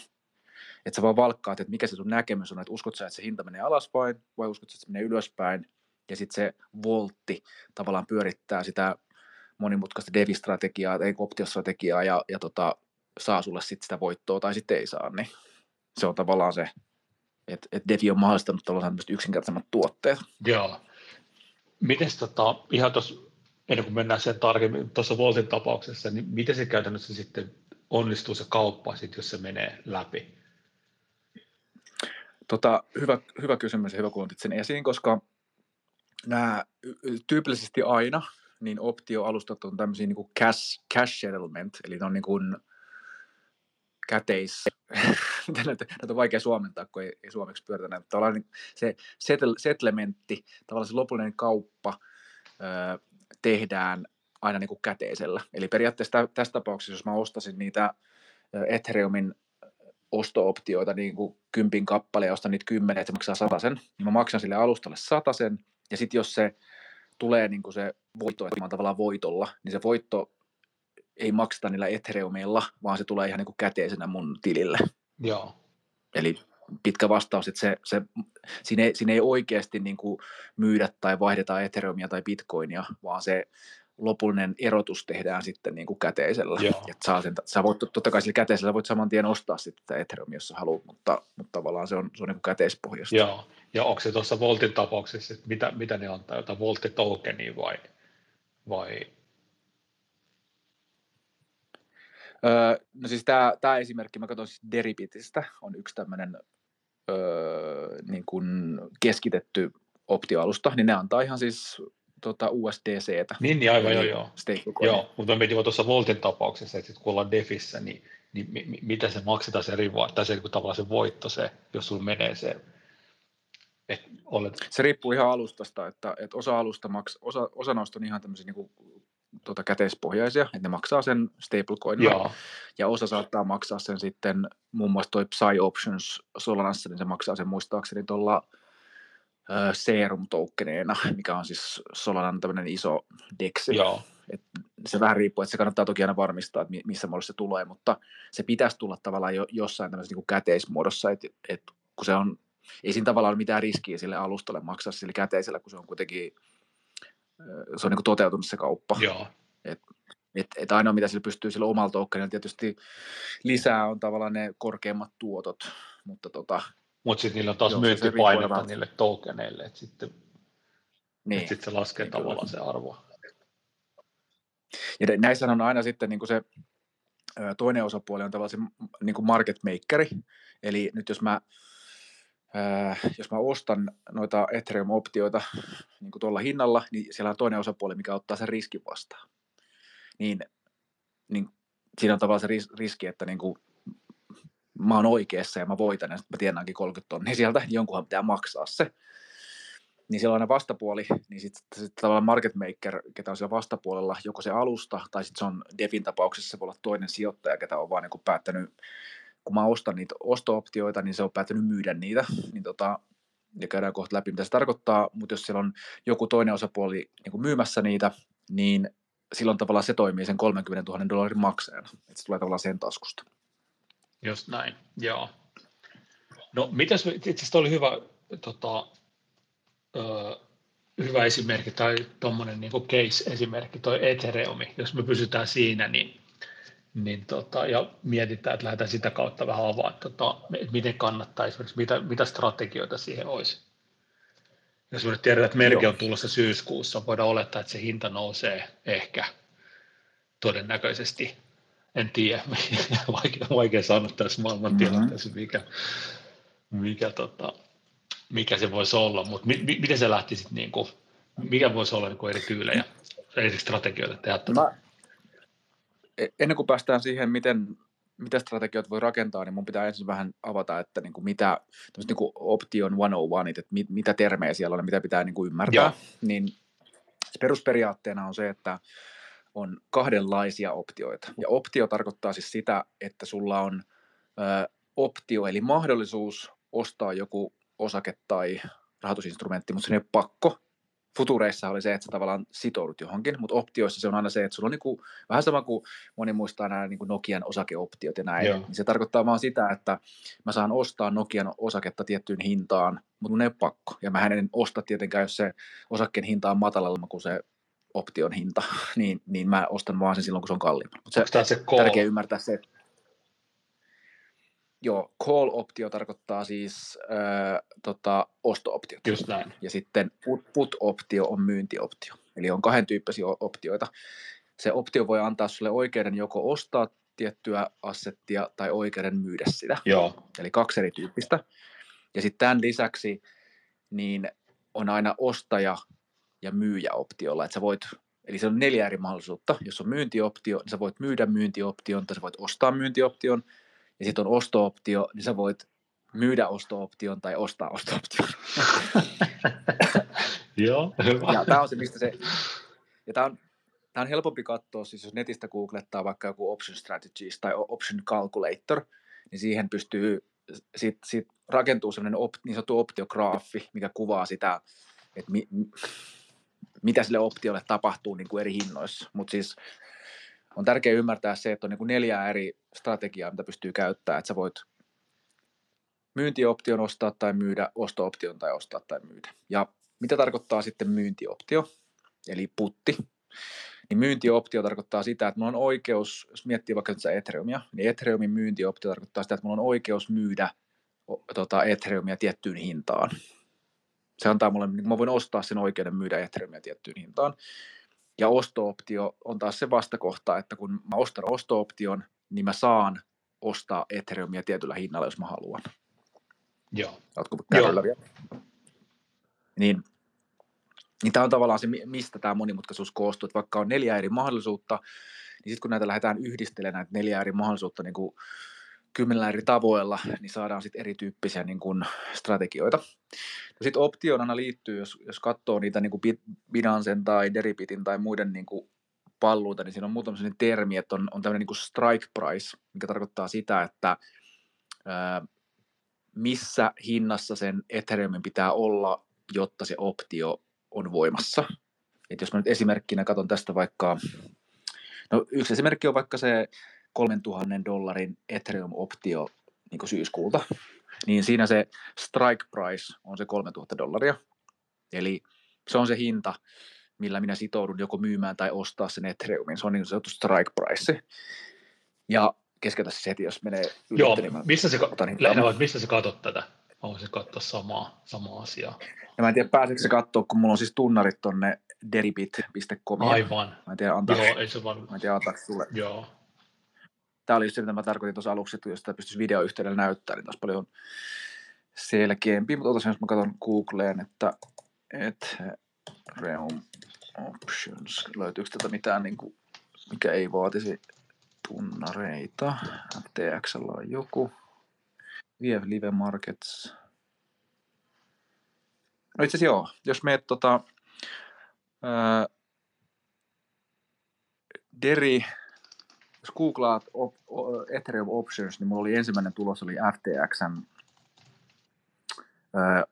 Että sä vaan valkkaat, että mikä se sun näkemys on, että uskot sä, että se hinta menee alaspäin vai uskot sä, että se menee ylöspäin, ja sitten se voltti tavallaan pyörittää sitä monimutkaista devi-strategiaa tai optiostrategiaa ja, ja tota, saa sulle sitten sitä voittoa tai sitten ei saa, niin se on tavallaan se, että et Devi on mahdollistanut tavallaan yksinkertaisemmat tuotteet. Joo. Miten tota, ihan tuossa, ennen kuin mennään sen tarkemmin, tuossa Voltin tapauksessa, niin miten se käytännössä sitten onnistuu se kauppa, sit, jos se menee läpi? Tota, hyvä, hyvä kysymys ja hyvä kun sen esiin, koska nämä tyypillisesti aina niin optioalustat on tämmöisiä niin cash, cash settlement, eli ne on niin kuin käteis, näitä, on vaikea suomentaa, kun ei, ei suomeksi pyöritä näitä. Tavallaan se settle, settlementti, tavallaan se lopullinen kauppa ö, tehdään aina niin kuin käteisellä. Eli periaatteessa tässä tapauksessa, jos mä ostasin niitä Ethereumin osto-optioita niin kuin kympin kappale ja ostan niitä kymmenen, että se maksaa satasen, niin mä maksan sille alustalle satasen, ja sitten jos se tulee niin kuin se voitto, että tavallaan voitolla, niin se voitto ei makseta niillä Ethereumilla, vaan se tulee ihan niin kuin käteisenä mun tilille. Joo. Eli pitkä vastaus, että se, se, siinä, ei, siinä ei oikeasti niin kuin myydä tai vaihdeta Ethereumia tai Bitcoinia, vaan se lopullinen erotus tehdään sitten niin kuin käteisellä. Että saa sen, sä voit, totta kai sillä käteisellä voit saman tien ostaa sitten Ethereum, jos sä haluat, mutta, mutta tavallaan se on, se on niin kuin käteispohjasta. Joo, ja onko se tuossa Voltin tapauksessa, että mitä, mitä ne antaa, jotain Voltti-tokenia vai, vai Öö, no siis tämä, tämä esimerkki, mä katson siis Deribitistä, on yksi tämmöinen öö, niin kuin keskitetty optioalusta, niin ne antaa ihan siis tota USDCtä. Niin, niin aivan joo, joo. joo mutta mä mietin tuossa Voltin tapauksessa, että kun ollaan Defissä, niin, niin mi, mi, mitä se maksetaan se riva, tai se niin tavallaan se voitto se, jos sulla menee se et olet... Se riippuu ihan alustasta, että, että osa alusta maks, osa, osa noista on ihan tämmöisiä niin kuin, tuota, käteispohjaisia, että ne maksaa sen stablecoinilla, ja osa saattaa maksaa sen sitten, muun muassa toi Psy Options Solanassa, niin se maksaa sen muistaakseni tuolla Serum tokeneina, mikä on siis Solanan tämmöinen iso deksi. Joo. Et se vähän riippuu, että se kannattaa toki aina varmistaa, että missä muodossa se tulee, mutta se pitäisi tulla tavallaan jo, jossain tämmöisessä niin käteismuodossa, että, että kun se on, ei siinä tavallaan ole mitään riskiä sille alustalle maksaa sille käteisellä, kun se on kuitenkin se on niin kuin toteutunut se kauppa. Joo. Et, et, et ainoa, mitä sillä pystyy sillä omalla tokenilla tietysti lisää on tavallaan ne korkeimmat tuotot, mutta tota, Mutta sitten niillä on taas myyntipainetta niille tokeneille, että sitten, niin. et sit se laskee niin tavallaan kyllä. se arvo. Ja näissä on aina sitten niin kuin se toinen osapuoli on tavallaan se niin kuin market makeri, eli nyt jos mä, jos mä ostan noita Ethereum-optioita niin kuin tuolla hinnalla, niin siellä on toinen osapuoli, mikä ottaa sen riskin vastaan. Niin, niin siinä on tavallaan se riski, että niin kuin mä oon oikeassa ja mä voitan ja mä tienaankin 30 tonnia sieltä, jonkunhan pitää maksaa se. Niin siellä on aina vastapuoli, niin sitten sit tavallaan market maker, ketä on siellä vastapuolella, joko se alusta, tai sitten se on Devin tapauksessa, se voi olla toinen sijoittaja, ketä on vaan niin kuin päättänyt, kun mä ostan niitä osto-optioita, niin se on päättänyt myydä niitä, niin tota, ja käydään kohta läpi, mitä se tarkoittaa, mutta jos siellä on joku toinen osapuoli niin myymässä niitä, niin silloin tavallaan se toimii sen 30 000 dollarin maksajana, että se tulee tavallaan sen taskusta. Just näin, joo. No mitäs, itse asiassa oli hyvä tota, hyvä esimerkki tai tuommoinen niin case-esimerkki, toi Ethereumi, jos me pysytään siinä, niin, niin tota, ja mietitään, että lähdetään sitä kautta vähän avaamaan, tota, miten kannattaa esimerkiksi, mitä, mitä strategioita siihen olisi. Jos me nyt tiedetään, että merki on tulossa syyskuussa, voidaan olettaa, että se hinta nousee ehkä todennäköisesti. En tiedä, vaikea, vaikea sanoa tässä maailman tilanteessa, mm-hmm. mikä, mikä tota, mikä se voisi olla, mutta mi- mi- miten se lähti sitten, niin kuin, mikä voisi olla niin kuin eri tyylejä, eri strategioita tehdä? Mä, e-, ennen kuin päästään siihen, miten, mitä strategioita voi rakentaa, niin mun pitää ensin vähän avata, että niin kuin mitä, niin kuin option 101, että mit, mitä termejä siellä on mitä pitää niin kuin ymmärtää. Joo. Niin se perusperiaatteena on se, että on kahdenlaisia optioita. Ja optio tarkoittaa siis sitä, että sulla on ö, optio, eli mahdollisuus ostaa joku osake tai rahoitusinstrumentti, mutta se ei ole pakko. Futureissa oli se, että sä tavallaan sitoudut johonkin, mutta optioissa se on aina se, että sulla on niin kuin, vähän sama kuin moni muistaa nämä niin kuin Nokian osakeoptiot ja näin. Niin se tarkoittaa vaan sitä, että mä saan ostaa Nokian osaketta tiettyyn hintaan, mutta mun ei ole pakko. Ja mä en osta tietenkään, jos se osakkeen hinta on matalalla kuin se option hinta, niin, niin mä ostan vaan sen silloin, kun se on kalliimpi. Mutta se, se tärkeä ymmärtää se, että Joo, call-optio tarkoittaa siis äh, tota, osto-optiota. Just näin. Ja sitten put-optio on myyntioptio. Eli on kahden tyyppisiä optioita. Se optio voi antaa sulle oikeuden joko ostaa tiettyä assettia tai oikeuden myydä sitä. Joo. Eli kaksi eri tyyppistä. Ja sitten tämän lisäksi niin on aina ostaja ja myyjäoptiolla, että sä voit Eli se on neljä eri mahdollisuutta. Jos on myyntioptio, niin sä voit myydä myyntioption tai sä voit ostaa myyntioption ja sitten on osto-optio, niin sä voit myydä osto-option tai ostaa osto-option. Joo, hyvä. Ja tämä on se, mistä se, ja tämä on, tämä on helpompi katsoa, siis jos netistä googlettaa vaikka joku option strategies tai option calculator, niin siihen pystyy, sit, sit rakentuu sellainen op, niin sanottu optiograafi, mikä kuvaa sitä, että mi, mitä sille optiolle tapahtuu niin kuin eri hinnoissa. Mutta siis on tärkeää ymmärtää se, että on niin kuin neljä eri strategiaa, mitä pystyy käyttämään, että sä voit myyntioption ostaa tai myydä, osto-option tai ostaa tai myydä. Ja mitä tarkoittaa sitten myyntioptio, eli putti? Niin myyntioptio tarkoittaa sitä, että mulla on oikeus, jos miettii vaikka nyt Ethereumia, niin Ethereumin myyntioptio tarkoittaa sitä, että mulla on oikeus myydä tota, Ethereumia tiettyyn hintaan. Se antaa mulle, niin mä voin ostaa sen oikeuden myydä Ethereumia tiettyyn hintaan. Ja osto-optio on taas se vastakohta, että kun mä ostan osto-option, niin mä saan ostaa Ethereumia tietyllä hinnalla, jos mä haluan. Joo. Oletko Joo. vielä? Niin, niin tämä on tavallaan se, mistä tämä monimutkaisuus koostuu. Että vaikka on neljä eri mahdollisuutta, niin sitten kun näitä lähdetään yhdistelemään näitä neljä eri mahdollisuutta niin kuin kymmenellä eri tavoilla, niin saadaan sitten erityyppisiä niin kuin strategioita. No sitten optioon aina liittyy, jos, jos katsoo niitä niin kuin Binancen tai Deribitin tai muiden niin kuin palluita, niin siinä on muutama sellainen termi, että on, on tämmöinen niin kuin strike price, mikä tarkoittaa sitä, että ää, missä hinnassa sen Ethereumin pitää olla, jotta se optio on voimassa. Et jos mä nyt esimerkkinä katson tästä vaikka, no yksi esimerkki on vaikka se 3000 dollarin Ethereum-optio niin syyskuulta, niin siinä se strike price on se 3000 dollaria. Eli se on se hinta, millä minä sitoudun joko myymään tai ostaa sen Ethereumin. Se on niin sanottu strike price. Ja keskeytä se heti, jos menee Joo, ylitte, niin missä se, niin lähinnä, tämän. vaan, mistä sä katsot tätä? Onko se katsoa samaa, samaa asiaa? Ja mä en tiedä, pääseekö se katsoa, kun mulla on siis tunnarit tonne deribit.com. Aivan. Mä en tiedä, antaa, Joo, ei se vaan, mä en tiedä, antaako sulle. joo. Tämä oli just se, mitä mä tarkoitin tuossa aluksi, että jos sitä pystyisi videoyhteydellä näyttämään, niin olisi paljon selkeämpi. Mutta otas, jos mä katson Googleen, että Ethereum Options, löytyykö tätä mitään, niin kuin, mikä ei vaatisi tunnareita. FTX on joku. VF Live Markets. No itse asiassa joo, jos meet tota, ää, Deri, jos googlaat op, o, Ethereum Options, niin mulla oli ensimmäinen tulos oli FTXn ää,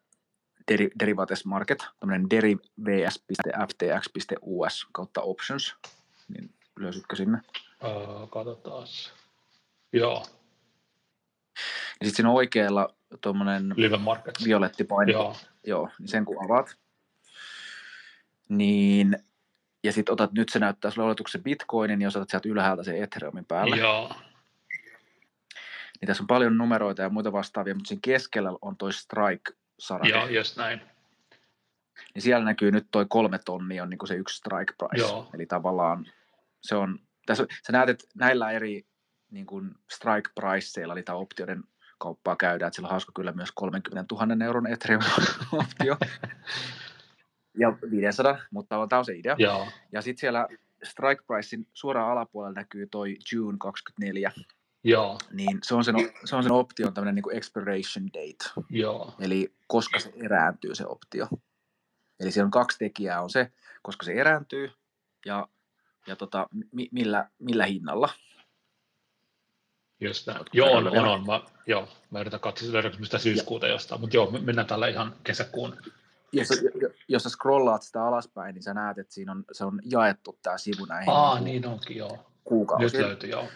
Deri, Derivates Market, tämmöinen derivs.ftx.us kautta options, niin löysitkö sinne? Uh, katsotaan. Joo, Ja sitten siinä oikealla tuommoinen violetti paino, Joo, joo, niin sen kun avaat, niin ja sitten otat, nyt se näyttää sulle oletuksen bitcoinin, niin jos otat sieltä ylhäältä sen Ethereumin päälle, joo, niin tässä on paljon numeroita ja muita vastaavia, mutta siinä keskellä on toi strike-sarake, joo, just näin. niin siellä näkyy nyt toi kolme tonnia on niin se yksi strike price, Joo. eli tavallaan se on, tässä, sä näet, että näillä eri niin kuin strike priceilla niitä optioiden kauppaa käydään, että sillä on hauska kyllä myös 30 000 euron Ethereum-optio, ja 500, mutta tämä on se idea. Joo, Ja sitten siellä strike pricein suoraan alapuolella näkyy toi June 24, joo, niin se on sen, se on sen option tämmöinen niin expiration date, joo, eli koska se erääntyy se optio. Eli siellä on kaksi tekijää, on se, koska se erääntyy ja, ja tota, mi, millä, millä hinnalla. just näin. Ootko Joo, on, on, on. Mä, joo, mä yritän katsoa löydänkö sitä syyskuuta jostain, mutta joo, me mennään tällä ihan kesäkuun. Jos, jos sä scrollaat sitä alaspäin, niin sä näet, että siinä on, se on jaettu tämä sivu näihin Aa, niin niin onkin, joo. Nyt kuukausiin. löytyi, joo.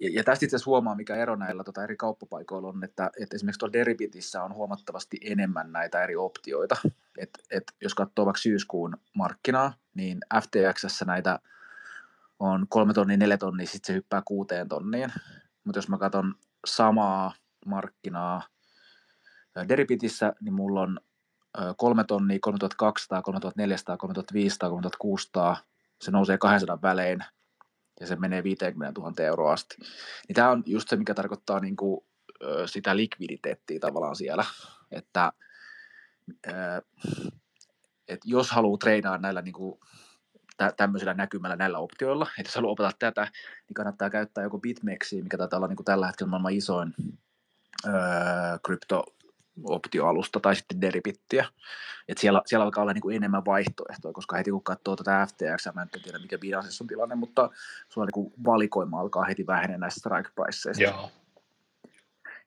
Ja, ja tästä itse asiassa huomaa, mikä ero näillä tota, eri kauppapaikoilla on, että, että esimerkiksi tuolla Deribitissä on huomattavasti enemmän näitä eri optioita. Et, et jos katsoo vaikka syyskuun markkinaa, niin FTXssä näitä on kolme tonnia, neljä tonnia, sitten se hyppää kuuteen tonniin. Mutta jos mä katson samaa markkinaa Deribitissä, niin mulla on kolme tonnia, 3200, 3400, 3500, 3600, se nousee 200 välein ja se menee 50 000 euroa asti. Niin tämä on just se, mikä tarkoittaa niin kuin, sitä likviditeettiä tavallaan siellä, että ö, et jos haluaa treenaa näillä niin kuin, tä- tämmöisellä näkymällä näillä optioilla, että jos haluaa opettaa tätä, niin kannattaa käyttää joko BitMEXia, mikä taitaa olla niin kuin tällä hetkellä maailman isoin öö, krypto-optioalusta, tai sitten Deribittiä. Et siellä, siellä alkaa olla niin kuin enemmän vaihtoehtoja, koska heti kun katsoo tätä FTX, mä en tiedä mikä Binanceissa on tilanne, mutta sulla niin kuin valikoima alkaa heti vähenee näistä strike priceista. Joo,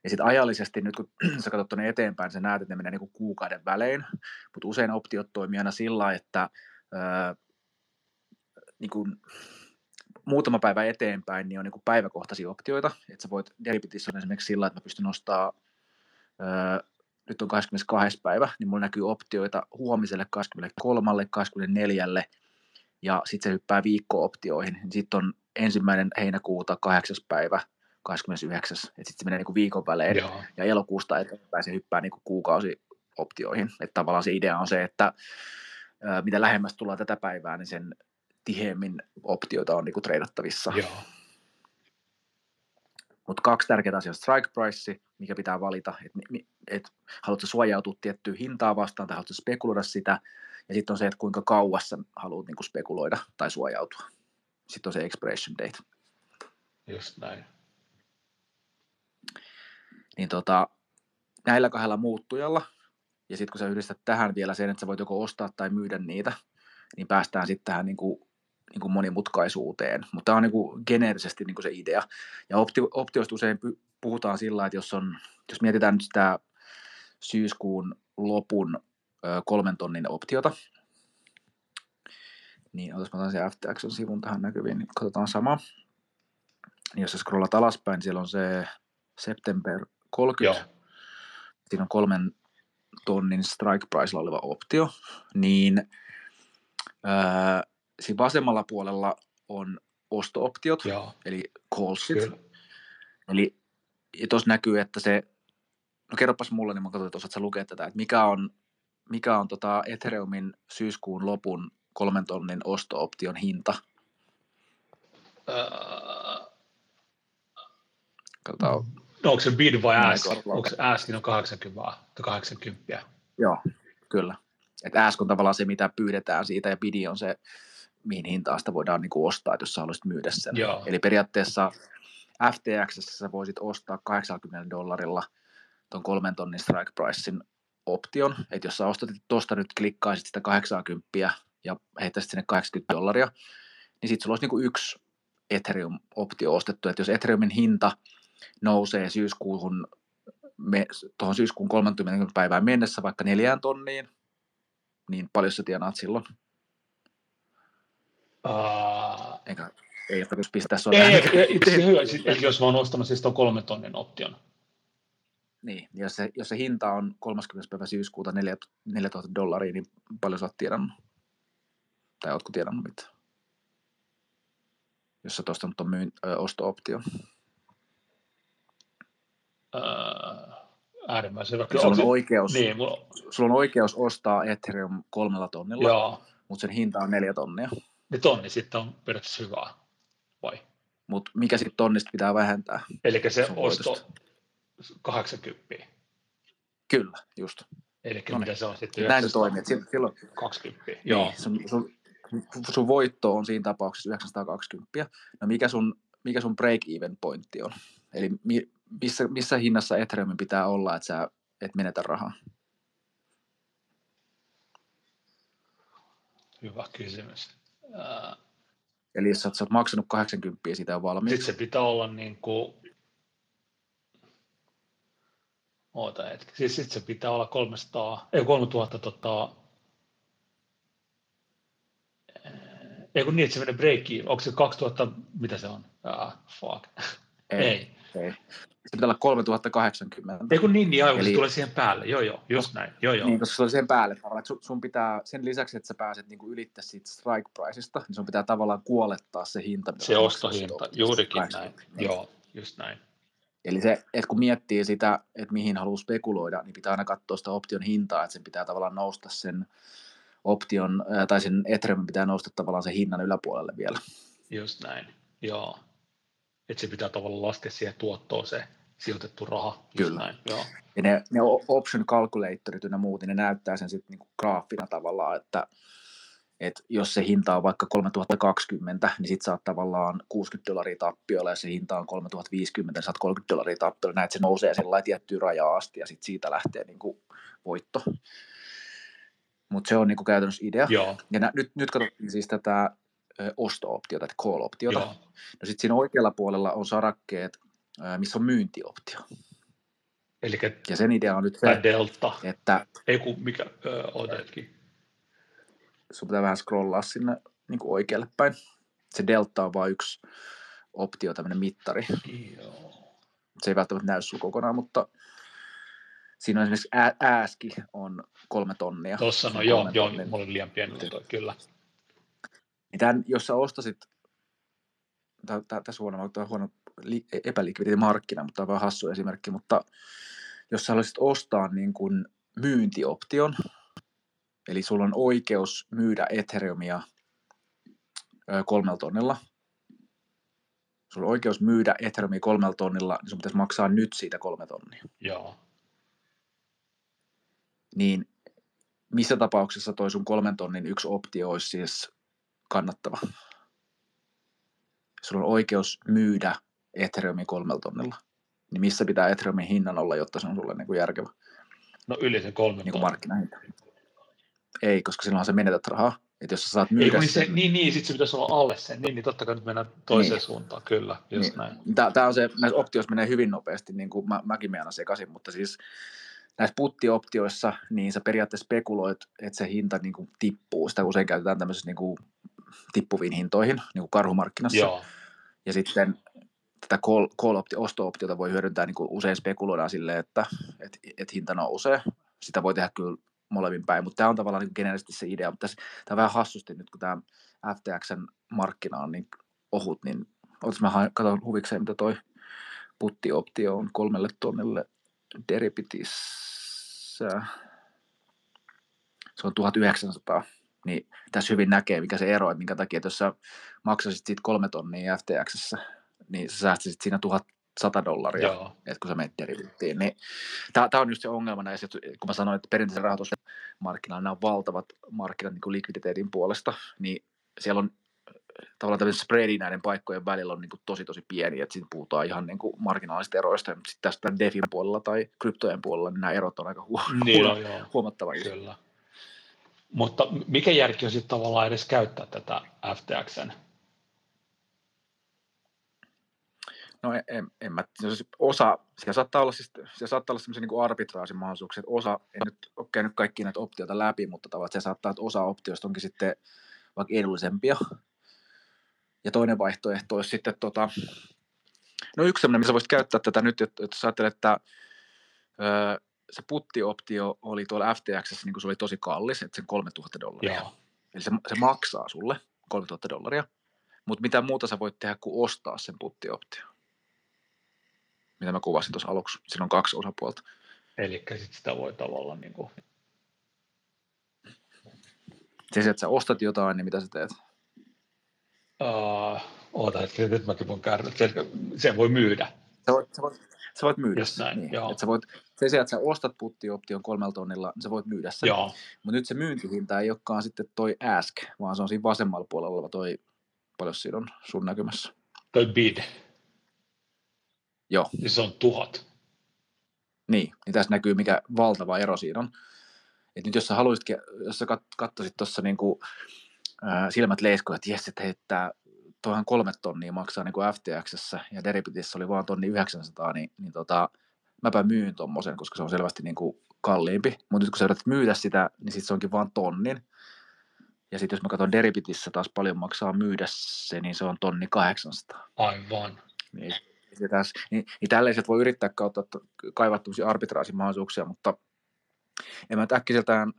Ja sitten ajallisesti nyt kun sä katsot tuonne eteenpäin, sä näet, että ne menee niinku kuukauden välein, mutta usein optiot toimii aina sillä että ää, niinku, muutama päivä eteenpäin niin on niinku päiväkohtaisia optioita. Että sä voit, Deribitissä on esimerkiksi sillä, että mä pystyn nostaa, ää, nyt on 22. päivä, niin mulla näkyy optioita huomiselle 23. 24. ja sitten se hyppää viikko-optioihin. Sitten on ensimmäinen heinäkuuta 8. päivä 29. Että sitten se menee niinku viikon välein joo, ja elokuusta eteenpäin se hyppää niin kuukausioptioihin. Että tavallaan se idea on se, että ää, mitä lähemmäs tullaan tätä päivää, niin sen tiheemmin optioita on niin treidattavissa. joo, Mutta kaksi tärkeää asiaa, strike price, mikä pitää valita, että et, et, haluatko suojautua tiettyä hintaa vastaan tai haluatko spekuloida sitä, ja sitten on se, että kuinka kauas sä haluat niin spekuloida tai suojautua. Sitten on se expiration date. just näin. niin tota, näillä kahdella muuttujalla, ja sitten kun sä yhdistät tähän vielä sen, että sä voit joko ostaa tai myydä niitä, niin päästään sitten tähän niin kuin, niin kuin monimutkaisuuteen. Mutta tämä on niin kuin geneerisesti niin kuin se idea. Ja opti, optioista usein puhutaan sillä, että jos, on, jos mietitään nyt sitä syyskuun lopun ö, kolmen tonnin optiota, niin otas mä otan se FTX-sivun tähän näkyviin, niin katsotaan sama. Niin jos sä scrollat alaspäin, siellä on se September 30, Joo, siinä on kolmen tonnin strike price oleva optio, niin Öö, siinä vasemmalla puolella on osto-optiot, Joo, eli callsit. kyllä. Eli tuossa näkyy, että se, no kerropas mulle, niin mä katsoin, että osaat sä lukea tätä, että mikä on, mikä on tota Ethereumin syyskuun lopun kolmen tonnin osto-option hinta. Öö, Katsotaan, no, onko se bid vai ask? Onko se ask on 80 vai 80? joo, kyllä. Että ask on tavallaan se, mitä pyydetään siitä, ja bidi on se, mihin hintaan sitä voidaan niin kuin ostaa, että jos sä haluaisit myydä sen. Joo. Eli periaatteessa FTX sä voisit ostaa 80 dollarilla tuon kolmen tonnin strike pricein option, että jos sä ostat tuosta nyt klikkaisit sitä 80 ja heittäisit sinne 80 dollaria, niin sitten sulla olisi niinku yksi Ethereum-optio ostettu, että jos Ethereumin hinta nousee syyskuuhun, me, tuohon syyskuun 30 päivään mennessä vaikka neljään tonniin, niin paljon sä tienaat silloin? Uh, Eikä, ei tarvitse pistää ei, tähän. ei, ei, hyvä. Siis, jos mä oon ostanut siis tuon kolmen tonnin option. Niin, ja jos se, jos se hinta on 30. päivä syyskuuta 4 4000 dollaria, niin paljon sä oot tiedannut? Tai ootko tiedannut mitään? Jos sä ostanut tuon myyn, ö, osto-option. Uh, äärimmäisen hyvä. Sulla on, se- oikeus, Niin, mulla, sulla on oikeus ostaa Ethereum kolmella tonnilla, joo. mutta sen hinta on neljä tonnia. Niin tonni sitten on periaatteessa hyvää. Vai? Mutta mikä sitten tonnista pitää vähentää? Eli se osto voitosta. 80. Kyllä, just. Eli No mitä niin. se on sitten? Näin se toimii. Silloin, 20. Joo. Joo. Niin, sun, sun, sun, voitto on siinä tapauksessa 920. No mikä sun, mikä sun break-even pointti on? Eli mi, missä, missä hinnassa Ethereumin pitää olla, että sä et menetä rahaa? Hyvä kysymys. Uh, Eli jos sä sä oot maksanut 80 ja siitä on valmiiksi. sitten se pitää olla niin kuin... Oota hetki. Siis sitten se pitää olla 300, ei 3000 tota... eh, Ei kun niin, että se menee break Onko se 2000, mitä se on? Ah, fuck. ei, Ei. ei. Se pitää olla 3080. Ei kun niin, niin aivan, Eli... Se tulee siihen päälle. Joo, joo, just näin. Joo, joo. Niin, koska se oli sen päälle tavallaan, että sun, sun pitää, sen lisäksi, että sä pääset niin ylittää siitä strike priceista, niin sun pitää tavallaan kuolettaa se hinta. se ostohinta, juurikin optiosta. näin. 80. Niin. Joo, just näin. Eli se, että kun miettii sitä, että mihin haluaa spekuloida, niin pitää aina katsoa sitä option hintaa, että sen pitää tavallaan nousta sen option, tai sen Ethereumin pitää nousta tavallaan sen hinnan yläpuolelle vielä. Just näin, joo. Että se pitää tavallaan laskea siihen tuottoon se sijoitettu raha. Just Kyllä. Näin, joo. Ja ne, ne option calculatorit ja muut, niin ne näyttää sen sitten niinku graafina tavallaan, että et jos se hinta on vaikka 3020, niin sit saat tavallaan 60 dollaria tappiolla, ja se hinta on 3050, niin saat 30 dollaria tappiolla, näet, se nousee sellainen tiettyyn rajaan asti, ja sitten siitä lähtee niinku voitto. Mutta se on niinku käytännössä idea. Joo, Ja nä, nyt, nyt katsottiin siis tätä osto-optiota, että call-optiota. joo. No sitten siinä oikealla puolella on sarakkeet, missä on myyntioptio. Eli Ja sen idea on nyt se, delta. että Ei kun mikä, öö. Sun pitää vähän scrollaa sinne niin kuin oikealle päin. Se delta on vain yksi optio, tämmöinen mittari. Joo. Se ei välttämättä näy sulla kokonaan, mutta siinä on esimerkiksi ää- ääski on kolme tonnia. Tuossa, no on joo, joo, tonnin. mulla oli liian pieni toi, kyllä. Niin tämän, jos sä ostasit, tässä huono, tämä on huono li, epälikviditeettimarkkina, mutta tämä on vähän hassu esimerkki, mutta jos sä haluaisit ostaa niin kuin myyntioption, eli sulla on oikeus myydä Ethereumia kolmella tonnilla, sulla on oikeus myydä Ethereumia kolmella tonnilla, niin sun pitäisi maksaa nyt siitä kolme tonnia. Joo. Niin missä tapauksessa toi sun kolmen tonnin yksi optio olisi siis kannattava? Sulla on oikeus myydä Ethereumin kolmella tonnilla. Niin missä pitää Ethereumin hinnan olla, jotta se on sulle niin kuin järkevä No yli se kolme niin kuin markkinahinta? Ei, koska silloin sä menetät rahaa. Että jos sä saat Ei, myydä kun niin, se, niin, niin, sitten se pitäisi olla alle sen. Niin, niin totta kai nyt mennään toiseen Niin. suuntaan, kyllä, just Niin. näin. Tämä, tämä on se, näissä optioissa menee hyvin nopeasti, niin kuin mä, mäkin menen sekaisin, mutta siis näissä puttioptioissa, niin sä periaatteessa spekuloit, että se hinta niin kuin tippuu. Sitä usein käytetään tämmöisissä niin kuin tippuviin hintoihin, niin kuin karhumarkkinassa. Joo, Ja sitten tätä call, call opti, osto-optiota voi hyödyntää niin kuin usein spekuloidaan silleen, että et, et hinta nousee. Sitä voi tehdä kyllä molemmin päin, mutta tämä on tavallaan niin geneerisesti se idea, mutta tämä on vähän hassusti nyt, kun tämä FTXn markkina on niin ohut, niin otas mä katson huvikseen, mitä toi puttioptio on kolmelle tonnelle Deribitissä. Se on 1900, niin tässä hyvin näkee, mikä se ero, että minkä takia, että jos sä maksasit siitä kolme tonnia FTXssä, niin sä säästäisit siinä 1100 dollaria, Joo. että kun sä menet derivittiin. Niin, tämä on just se ongelma näissä, kun mä sanoin, että perinteisen rahoitusmarkkinoilla nämä on valtavat markkinat niin kuin likviditeetin puolesta, niin siellä on tavallaan tämmöinen spreadi näiden paikkojen välillä on niin kuin tosi tosi pieni, että siinä puhutaan ihan niin kuin marginaalisista eroista, mutta sitten tästä DeFin puolella tai kryptojen puolella niin nämä erot on aika hu- niin on, joo. huomattavan Kyllä. Mutta mikä järki on sitten tavallaan edes käyttää tätä FTXn? No en, en, en mä, osa, siellä saattaa olla, siis, siellä saattaa olla sellaisia niin arbitraasin mahdollisuuksia, että osa, en nyt ole käynyt kaikki näitä optioita läpi, mutta tavallaan se saattaa, että osa optioista onkin sitten vaikka edullisempia, ja toinen vaihtoehto olisi sitten, tota, no yksi sellainen, missä voisit käyttää tätä nyt, että, että jos ajattelet, että öö, se puttioptio oli tuolla FTX, niin kuin se oli tosi kallis, että sen 3000 dollaria. Joo. Eli se, se maksaa sulle 3000 dollaria, mutta mitä muuta sä voit tehdä kuin ostaa sen puttioptio. Mitä mä kuvasin tuossa aluksi. Siinä on kaksi osapuolta. Eli sit sitä voi tavallaan niin kuin... Se, että sä ostat jotain, niin mitä sä teet? Uh, oota, että nyt mäkin voin käydä. Sen, sen voi myydä. Sä voit, sä voit, sä voit myydä Just näin, niin. joo. Et sä voit, se sijaan, että sä ostat puttioption kolmella tonnilla, niin sä voit myydä sen. Mutta nyt se myyntihinta ei olekaan sitten toi ask, vaan se on siinä vasemmalla puolella oleva toi, paljon siinä on sun näkymässä. Toi bid. Joo. Niin se on tuhat. Niin, niin tässä näkyy mikä valtava ero siinä on. Et nyt jos sä haluaisit, jos sä kat, katsoisit tuossa niinku, silmät leiskoja, että jes, että heittää tuohan kolme tonnia maksaa niin kuin FTXssä ja Deribitissä oli vaan tonni 900, niin, niin tota, mäpä myyn tommosen, koska se on selvästi niin kuin kalliimpi. Mutta nyt kun sä yrität myydä sitä, niin sitten se onkin vaan tonnin. Ja sitten jos mä katson Deribitissä taas paljon maksaa myydä se, niin se on tonni 800. Aivan. Niin, tässä, niin, niin tällaiset voi yrittää kautta kaivaa arbitraasimahdollisuuksia, mutta en mä äkkiseltään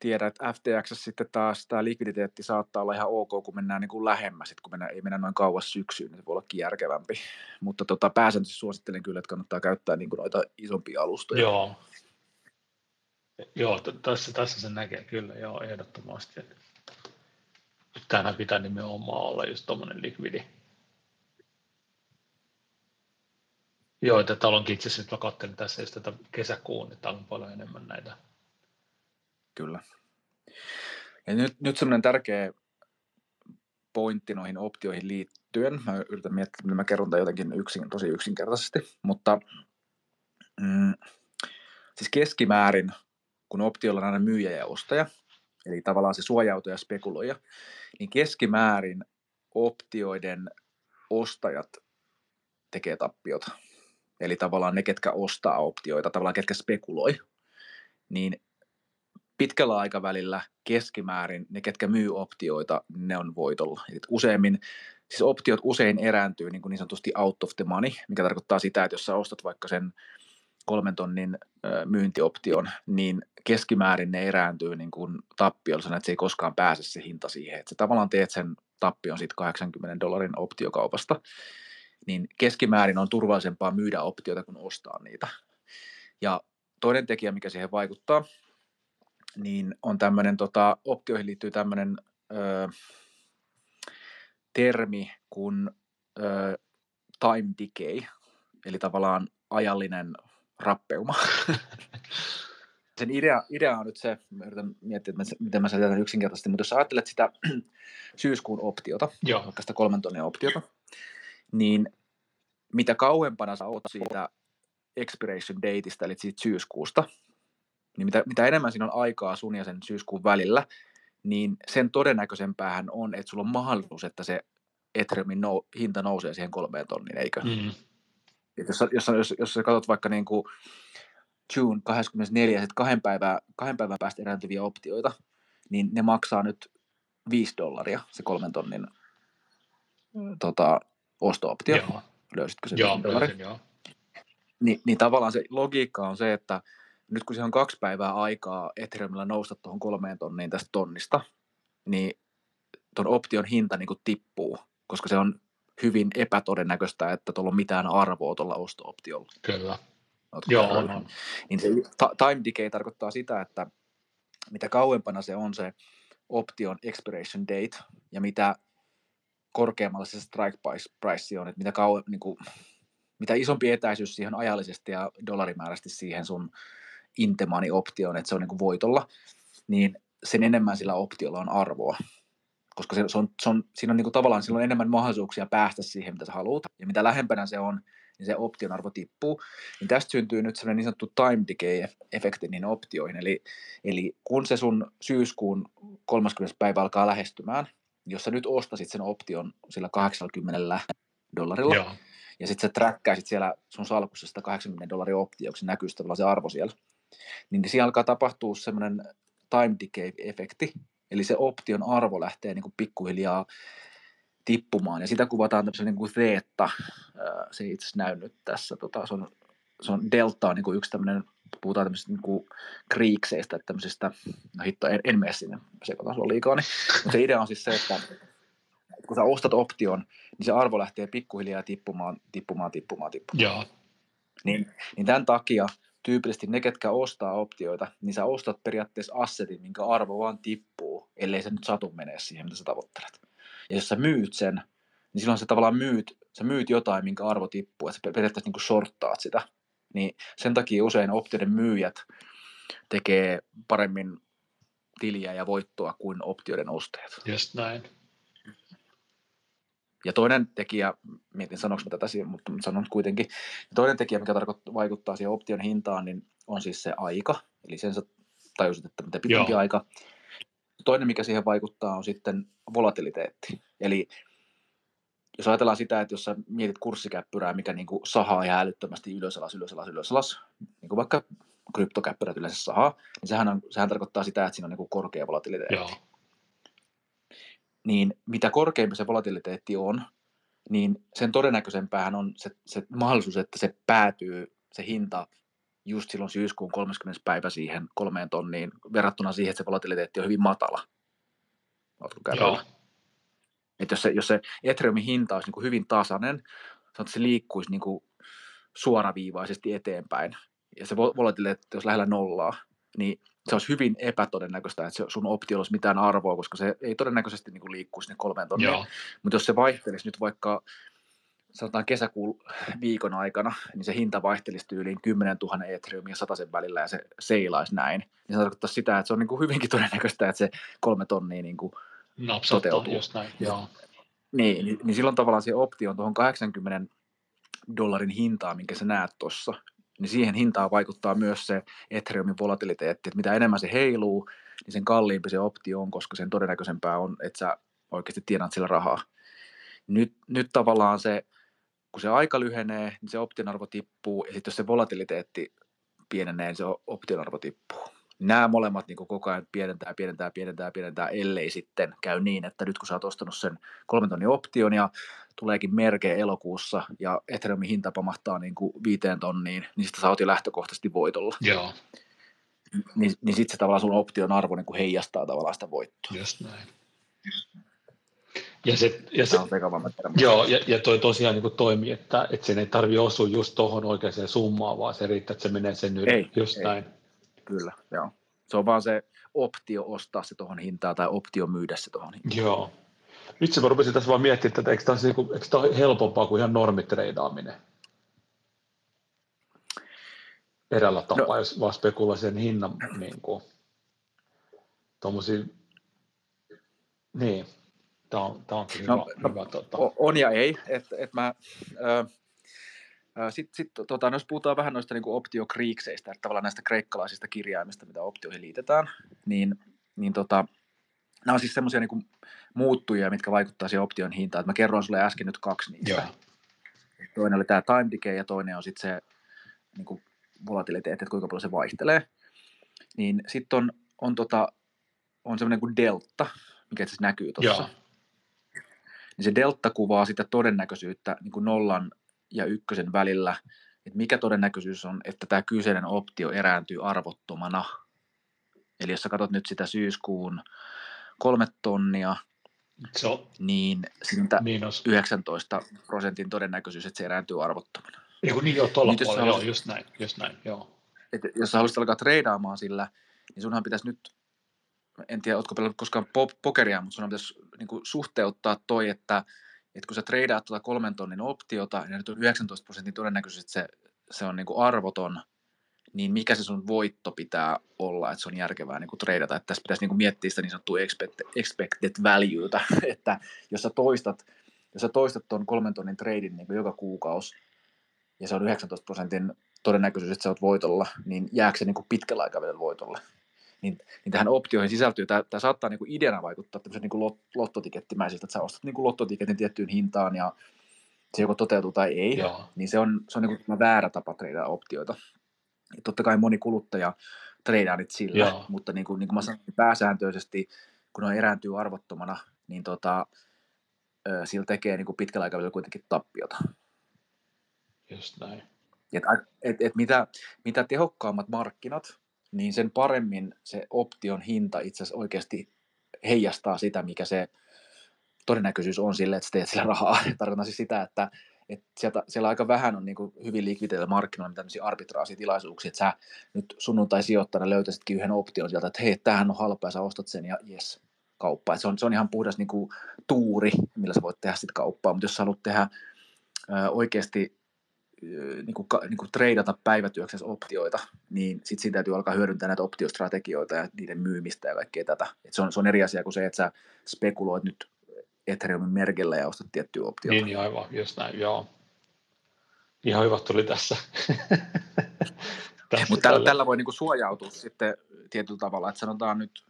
tiedä, että FTX sitten taas tämä likviditeetti saattaa olla ihan ok, kun mennään niin kuin lähemmäs, että kun mennään, ei mennä noin kauas syksyyn, niin se voi olla järkevämpi. Mutta tota, pääsääntöisesti suosittelen kyllä, että kannattaa käyttää niin kuin noita isompia alustoja. Joo, Joo tässä, tässä se näkee kyllä, joo, ehdottomasti. Tänään pitää nimenomaan olla just tuommoinen likvidi. Joo, että onkin itse asiassa, nyt mä katselin tässä just tätä kesäkuun, niin täällä on paljon enemmän näitä Kyllä. Ja nyt, nyt semmoinen tärkeä pointti noihin optioihin liittyen. Mä yritän miettiä, miten mä kerron tämän jotenkin yksin, tosi yksinkertaisesti, mutta mm, siis keskimäärin, kun optiolla on aina myyjä ja ostaja, eli tavallaan se suojautuja ja spekuloija, niin keskimäärin optioiden ostajat tekee tappiota. Eli tavallaan ne, ketkä ostaa optioita, tavallaan ketkä spekuloi, niin pitkällä aikavälillä keskimäärin ne, ketkä myy optioita, ne on voitolla. Eli useimmin, siis optiot usein erääntyy niin, kuin niin sanotusti out of the money, mikä tarkoittaa sitä, että jos sä ostat vaikka sen kolmen tonnin myyntioption, niin keskimäärin ne erääntyy niin kuin tappiolla, että se ei koskaan pääse se hinta siihen. Että sä tavallaan teet sen tappion siitä 80 dollarin optiokaupasta, niin keskimäärin on turvallisempaa myydä optioita kuin ostaa niitä. Ja toinen tekijä, mikä siihen vaikuttaa, niin on tämmöinen, tota, optioihin liittyy tämmöinen ö, termi kuin ö, time decay, eli tavallaan ajallinen rappeuma. Sen idea, idea on nyt se, mä yritän miettiä, että miten mä selitän yksinkertaisesti, mutta jos ajattelet sitä syyskuun optiota, Joo. vaikka sitä kolmen tonnin optiota, niin mitä kauempana sä oot siitä expiration dateista, eli siitä syyskuusta, niin mitä, mitä enemmän siinä on aikaa sun ja sen syyskuun välillä, niin sen todennäköisempäähän on, että sulla on mahdollisuus, että se Ethereumin nou, hinta nousee siihen kolmeen tonniin, eikö? Mm. jos, jos, jos, jos sä katsot vaikka niin kuin June 24, että kahden päivän, kahden päivän päästä erääntyviä optioita, niin ne maksaa nyt 5 dollaria se kolmen tonnin tota, osto-optio. Joo. Löysitkö sen? Joo, löysin, joo. Ni, niin tavallaan se logiikka on se, että nyt kun se on kaksi päivää aikaa Ethereumilla nousta tuohon kolmeen tonniin tästä tonnista, niin tuon option hinta niin kuin tippuu, koska se on hyvin epätodennäköistä, että tuolla on mitään arvoa tuolla osto-optiolla. Kyllä. Ootko Joo, on, on. Niin se time decay tarkoittaa sitä, että mitä kauempana se on se option expiration date ja mitä korkeammalla se strike price, price on, että mitä, kauem, niin kuin, mitä isompi etäisyys siihen ajallisesti ja dollarimääräisesti siihen sun intemani optioon, että se on niin kuin voitolla, niin sen enemmän sillä optiolla on arvoa. Koska se, se on, se on, siinä on niin kuin tavallaan silloin enemmän mahdollisuuksia päästä siihen, mitä sä haluat. Ja mitä lähempänä se on, niin se option arvo tippuu. Niin tästä syntyy nyt sellainen niin sanottu time decay-efekti niihin optioihin. Eli, eli kun se sun syyskuun 30. päivä alkaa lähestymään, jos sä nyt ostasit sen option sillä 80 dollarilla, Joo, ja sitten sä träkkäisit siellä sun salkussa sitä 80 dollaria optioksi, näkyy tavallaan se arvo siellä, niin siellä alkaa tapahtua semmoinen time decay-efekti, eli se option arvo lähtee niin kuin pikkuhiljaa tippumaan, ja sitä kuvataan tämmöisellä niin kuin theta, se ei itse näy nyt tässä, tota, se, on, se on delta on niin kuin yksi tämmöinen, puhutaan tämmöisistä niin kriikseistä, että tämmöisistä, no hitto, en, en mene sinne, sekoitan sulla liikaa, niin, mutta se idea on siis se, että kun sä ostat option, niin se arvo lähtee pikkuhiljaa tippumaan, tippumaan, tippumaan, tippumaan. joo, Niin, niin tämän takia tyypillisesti ne, ketkä ostaa optioita, niin sä ostat periaatteessa assetin, minkä arvo vaan tippuu, ellei se nyt satu menee siihen, mitä sä tavoittelet. Ja jos sä myyt sen, niin silloin sä tavallaan myyt, sä myyt jotain, minkä arvo tippuu, että sä periaatteessa niin shorttaat sitä. Niin sen takia usein optioiden myyjät tekee paremmin tiliä ja voittoa kuin optioiden ostajat. just näin. Ja toinen tekijä, mietin sanoinko mä tätä siinä, mutta sanon kuitenkin, toinen tekijä, mikä tarkoittaa, vaikuttaa siihen option hintaan, niin on siis se aika, eli sen sä tajusit, että mitä pitempi Joo. aika. Toinen, mikä siihen vaikuttaa, on sitten volatiliteetti. Eli jos ajatellaan sitä, että jos sä mietit kurssikäppyrää, mikä niin kuin sahaa ihan älyttömästi ylös alas, ylös alas, ylös alas, niin kuin vaikka kryptokäppyrät yleensä sahaa, niin sehän, on, sehän tarkoittaa sitä, että siinä on niin kuin korkea volatiliteetti Joo, niin mitä korkeampi se volatiliteetti on, niin sen todennäköisempään on se, se mahdollisuus, että se päätyy, se hinta just silloin syyskuun 30. päivä siihen kolmeen tonniin, verrattuna siihen, että se volatiliteetti on hyvin matala. Oletko joo? Että jos se, jos se Ethereumin hinta olisi niin kuin hyvin tasainen, että se liikkuisi niin kuin suoraviivaisesti eteenpäin, ja se vol- volatiliteetti olisi lähellä nollaa, niin se olisi hyvin epätodennäköistä, että se sun optiolla olisi mitään arvoa, koska se ei todennäköisesti niin kuin liikkuisi sinne kolmeen tonniin. joo, Mutta jos se vaihtelisi nyt vaikka sanotaan kesäkuun viikon aikana, niin se hinta vaihtelisi tyyliin 10 000 Ethereumia sen välillä ja se seilaisi näin. Niin se tarkoittaa sitä, että se on niin kuin hyvinkin todennäköistä, että se kolme tonnia niin kuin, napsattaa, Toteutuu. just näin. Joo, niin, niin, niin silloin tavallaan se optio on tuohon 80 dollarin hintaan, minkä sä näet tuossa, niin siihen hintaan vaikuttaa myös se Ethereumin volatiliteetti, että mitä enemmän se heiluu, niin sen kalliimpi se optio on, koska sen todennäköisempää on, että sä oikeasti tienaat sillä rahaa. Nyt, nyt tavallaan se, kun se aika lyhenee, niin se option arvo tippuu, ja sitten jos se volatiliteetti pienenee, niin se option arvo tippuu. Nämä molemmat niin koko ajan pienentää, pienentää, pienentää, pienentää, ellei sitten käy niin, että nyt kun sä oot ostanut sen kolmen tonnin option ja tuleekin merke elokuussa ja Ethereumin hinta pamahtaa niin kuin viiteen tonniin, niin sitten sä oot jo lähtökohtaisesti voitolla. joo, Niin, niin sitten se tavallaan sun option arvo niin kuin heijastaa tavallaan sitä voittoa. just näin. Ja se, ja se, Joo, ja, ja toi tosiaan niin toimii, että, että sen ei tarvi osua just tuohon oikeaan summaan, vaan se riittää, että se menee sen yli. Ei, just ei. näin. Kyllä, joo. Se on vaan se optio ostaa se tuohon hintaan tai optio myydä se tuohon hintaan. Joo. Itse mä rupesin tässä vaan miettimään, että eikö tämä, niinku, eikö tämä ole helpompaa kuin ihan normitreidaaminen? Eräällä tapaa, no. jos vaan spekuloi sen hinnan niin kuin, tommosia, niin, tämä on, tämä on hyvä, No, no, no, hyvä tota. On ja ei. että et mä, sitten sit, tota, no jos puhutaan vähän noista niin optiokriikseistä, että tavallaan näistä kreikkalaisista kirjaimista, mitä optioihin liitetään, niin, niin tota, nämä on siis semmoisia niin muuttujia, mitkä vaikuttaa siihen option hintaan. Et mä kerroin sulle äsken nyt kaksi niistä. Joo, Toinen oli tämä time decay ja toinen on sitten se niin kuin volatiliteetti, että kuinka paljon se vaihtelee. Niin sitten on, on, tota, on semmoinen kuin delta, mikä itse näkyy tuossa. Niin se delta kuvaa sitä todennäköisyyttä niin kuin nollan ja ykkösen välillä, että mikä todennäköisyys on, että tämä kyseinen optio erääntyy arvottomana. Eli jos sä katsot nyt sitä syyskuun kolme tonnia, Se on niin siitä miinus. 19 prosentin todennäköisyys, että se erääntyy arvottomana. Eiku niin joo, tuolla Nyt jos puolella, joo, haluaisit- just näin, just näin, joo. Et jos sä haluaisit alkaa treidaamaan sillä, niin sunhan pitäisi nyt, en tiedä, ootko pelannut koskaan po- pokeria, mutta sunhan pitäisi niin kuin suhteuttaa toi, että, että kun sä treidaat tuota kolmen tonnin optiota, niin nyt on 19 prosentin todennäköisyys, että se, se on niin kuin arvoton, niin mikä se sun voitto pitää olla, että se on järkevää niin kuin treidata. Että tässä pitäisi niin kuin miettiä sitä niin sanottua expected, expected valueta, että jos sä toistat, jos sä toistat tuon kolmen tonnin treidin niin joka kuukausi, ja se on 19 prosentin todennäköisyys, että sä oot voitolla, niin jääkö se niin kuin pitkällä aikavälillä voitolle? Niin, niin tähän optioihin sisältyy, tämä, tämä saattaa niin kuin ideana vaikuttaa tämmöisen niin kuin lot, lottotikettimäisiltä, että sä ostat niin kuin lottotiketin tiettyyn hintaan ja se joko toteutuu tai ei, Joo, niin se on, se on niin kuin väärä tapa treidaa optioita. Ja totta kai moni kuluttaja treidaa nyt sillä, Joo. mutta niin kuin, niin kuin mä sanoin, pääsääntöisesti, kun ne erääntyy arvottomana, niin tota, sillä tekee niin kuin pitkällä aikavälillä kuitenkin tappiota. just näin. Et, et, et mitä, mitä tehokkaammat markkinat, niin sen paremmin se option hinta itse asiassa oikeasti heijastaa sitä, mikä se todennäköisyys on sille, että sä teet sillä rahaa. Tarkoitan siis sitä, että, että sieltä, siellä aika vähän on niin kuin hyvin likvideillä markkinoilla tämmöisiä arbitraasitilaisuuksia, että sä nyt sunnuntai sijoittajana löytäisitkin yhden option sieltä, että hei, tämähän on halpa ja sä ostat sen ja jes, kauppa. Se, on, se on ihan puhdas niin kuin tuuri, millä sä voit tehdä sitten kauppaa, mutta jos sä haluat tehdä oikeasti niin kuin, niin kuin treidata päivätyöksessä optioita, niin sitten siinä täytyy alkaa hyödyntää näitä optiostrategioita ja niiden myymistä ja kaikkea tätä. Et se, on, se on eri asia kuin se, että sä spekuloit nyt Ethereumin merkillä ja ostat tiettyä optiota. Niin, niin aivan, just näin, joo. Ihan hyvä tuli tässä. tässä Mutta tällä, tällä- voi niinku suojautua sitten tietyllä tavalla, että sanotaan nyt,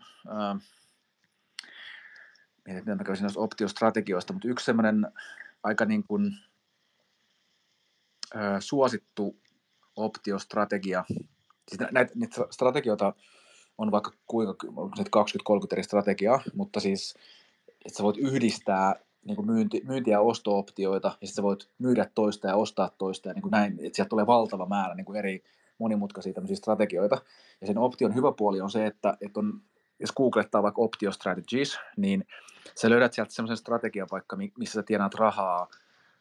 mietin, mitä mä kävisin noista optiostrategioista, mutta yksi semmoinen aika niin kuin, suosittu optiostrategia, siis nä- näitä, niitä strategioita on vaikka kuinka, onko se nyt 20-30 eri strategiaa, mutta siis, että sä voit yhdistää niin kuin myynti, myynti- ja osto-optioita, ja sitten sä voit myydä toista ja ostaa toista, ja niin kuin näin, että sieltä tulee valtava määrä niin kuin eri monimutkaisia tämmöisiä strategioita. Ja sen option hyvä puoli on se, että, että on, jos googlettaa vaikka optio strategies, niin sä löydät sieltä semmoisen strategian vaikka, mi- missä sä tienaat rahaa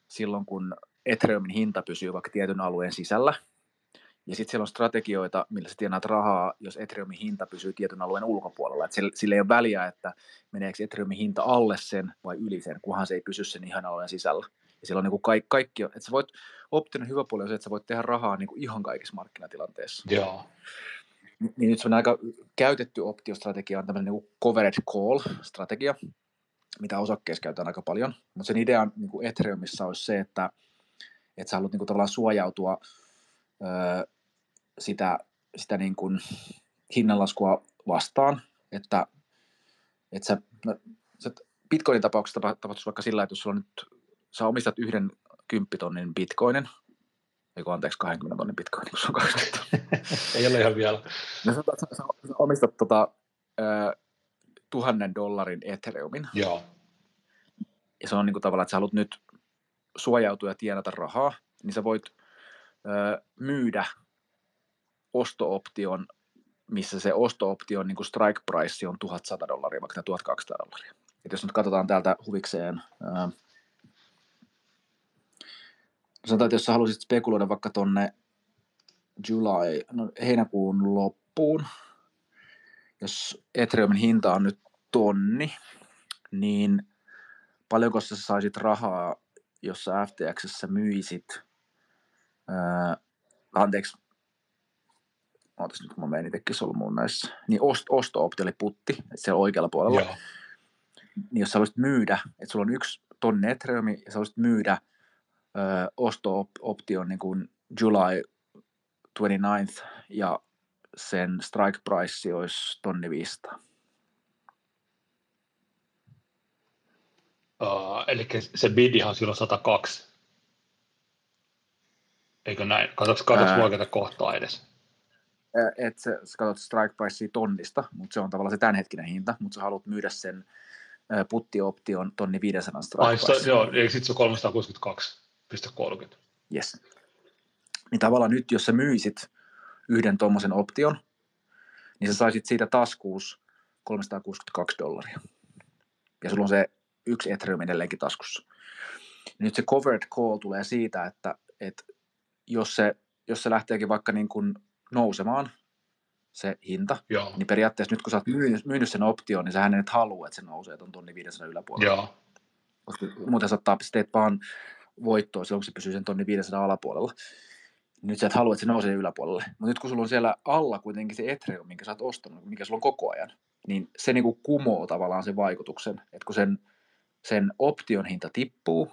silloin, kun Ethereumin hinta pysyy vaikka tietyn alueen sisällä. Ja sitten siellä on strategioita, millä sä tienaat rahaa, jos Ethereumin hinta pysyy tietyn alueen ulkopuolella. Et sillä, sillä ei ole väliä, että meneekö Ethereumin hinta alle sen vai yli sen, kunhan se ei pysy sen ihan alueen sisällä. Ja siellä on niin kuin kaikki, kaikki, että sä voit, option hyvä puoli on se, että sä voit tehdä rahaa niin kuin ihan kaikissa markkinatilanteissa. Joo, Ni- Niin nyt se on aika käytetty optiostrategia on tämmöinen niin covered call-strategia, mitä osakkeissa käytetään aika paljon. Mutta sen idea niin kuin Ethereumissa olisi se, että, että sä haluat niin kuin tavallaan suojautua öö, sitä, sitä niin kuin hinnanlaskua vastaan, että, että sä, no, sä Bitcoinin tapauksessa tapa- tapahtuisi vaikka sillä, että jos sulla nyt, sä omistat yhden kymppitonnin bitcoinin, eikö anteeksi 20 tonnin bitcoinin, kun se on 20 tonnia. ei ole ihan vielä. No että sä, sä omistat tota, ö, tuhannen dollarin Ethereumin, Joo, ja se on niin kuin tavallaan, että sä haluat nyt suojautua ja tienata rahaa, niin sä voit ö, myydä osto-option, missä se osto-option niin strike price on 1100 dollaria, vaikka 1200 dollaria. Et jos nyt katsotaan täältä huvikseen, ö, sanotaan, että jos sä haluaisit spekuloida vaikka tonne July, no heinäkuun loppuun, jos Ethereumin hinta on nyt tonni, niin paljonko sä saisit rahaa, jos sä FTXssä myisit, ää, anteeksi, ootas nyt kun mä menen itsekin solmuun näissä, niin ost, osto-optio oli putti, että siellä oikealla puolella, joo, niin jos sä haluaisit myydä, että sulla on yksi tonni Ethereumi ja sä haluaisit myydä ö, osto-option niin kuin July 29th ja sen strike price olisi tonni 500. Uh, eli se bidihan silloin 102. Eikö näin? Katsoks, katsoks Ää. oikeata kohtaa edes? että sä, sä katsot strike pricea tonnista, mutta se on tavallaan se tämänhetkinen hinta, mutta sä haluat myydä sen puttioption tonni 500 strike Ai, se, joo, eli sitten se on 362,30. Yes. Niin tavallaan nyt, jos sä myisit yhden tuommoisen option, niin sä saisit siitä taskuus 362 dollaria. Ja sulla on se yksi Ethereum edelleenkin taskussa. Nyt se covered call tulee siitä, että, että jos, se, jos se lähteekin vaikka niin kuin nousemaan, se hinta, Joo. niin periaatteessa nyt kun sä oot myynyt, myynyt sen option, niin sähän et halua, että se nousee tuon tonni 500 yläpuolella. Joo. Koska muuten saattaa teet vaan voittoa silloin, kun se pysyy sen tonni 500 alapuolella. Nyt sä et halua, että se nousee yläpuolelle. Mutta nyt kun sulla on siellä alla kuitenkin se Ethereum, minkä sä oot ostanut, mikä sulla on koko ajan, niin se niinku kumoo tavallaan sen vaikutuksen. Että kun sen, sen option hinta tippuu,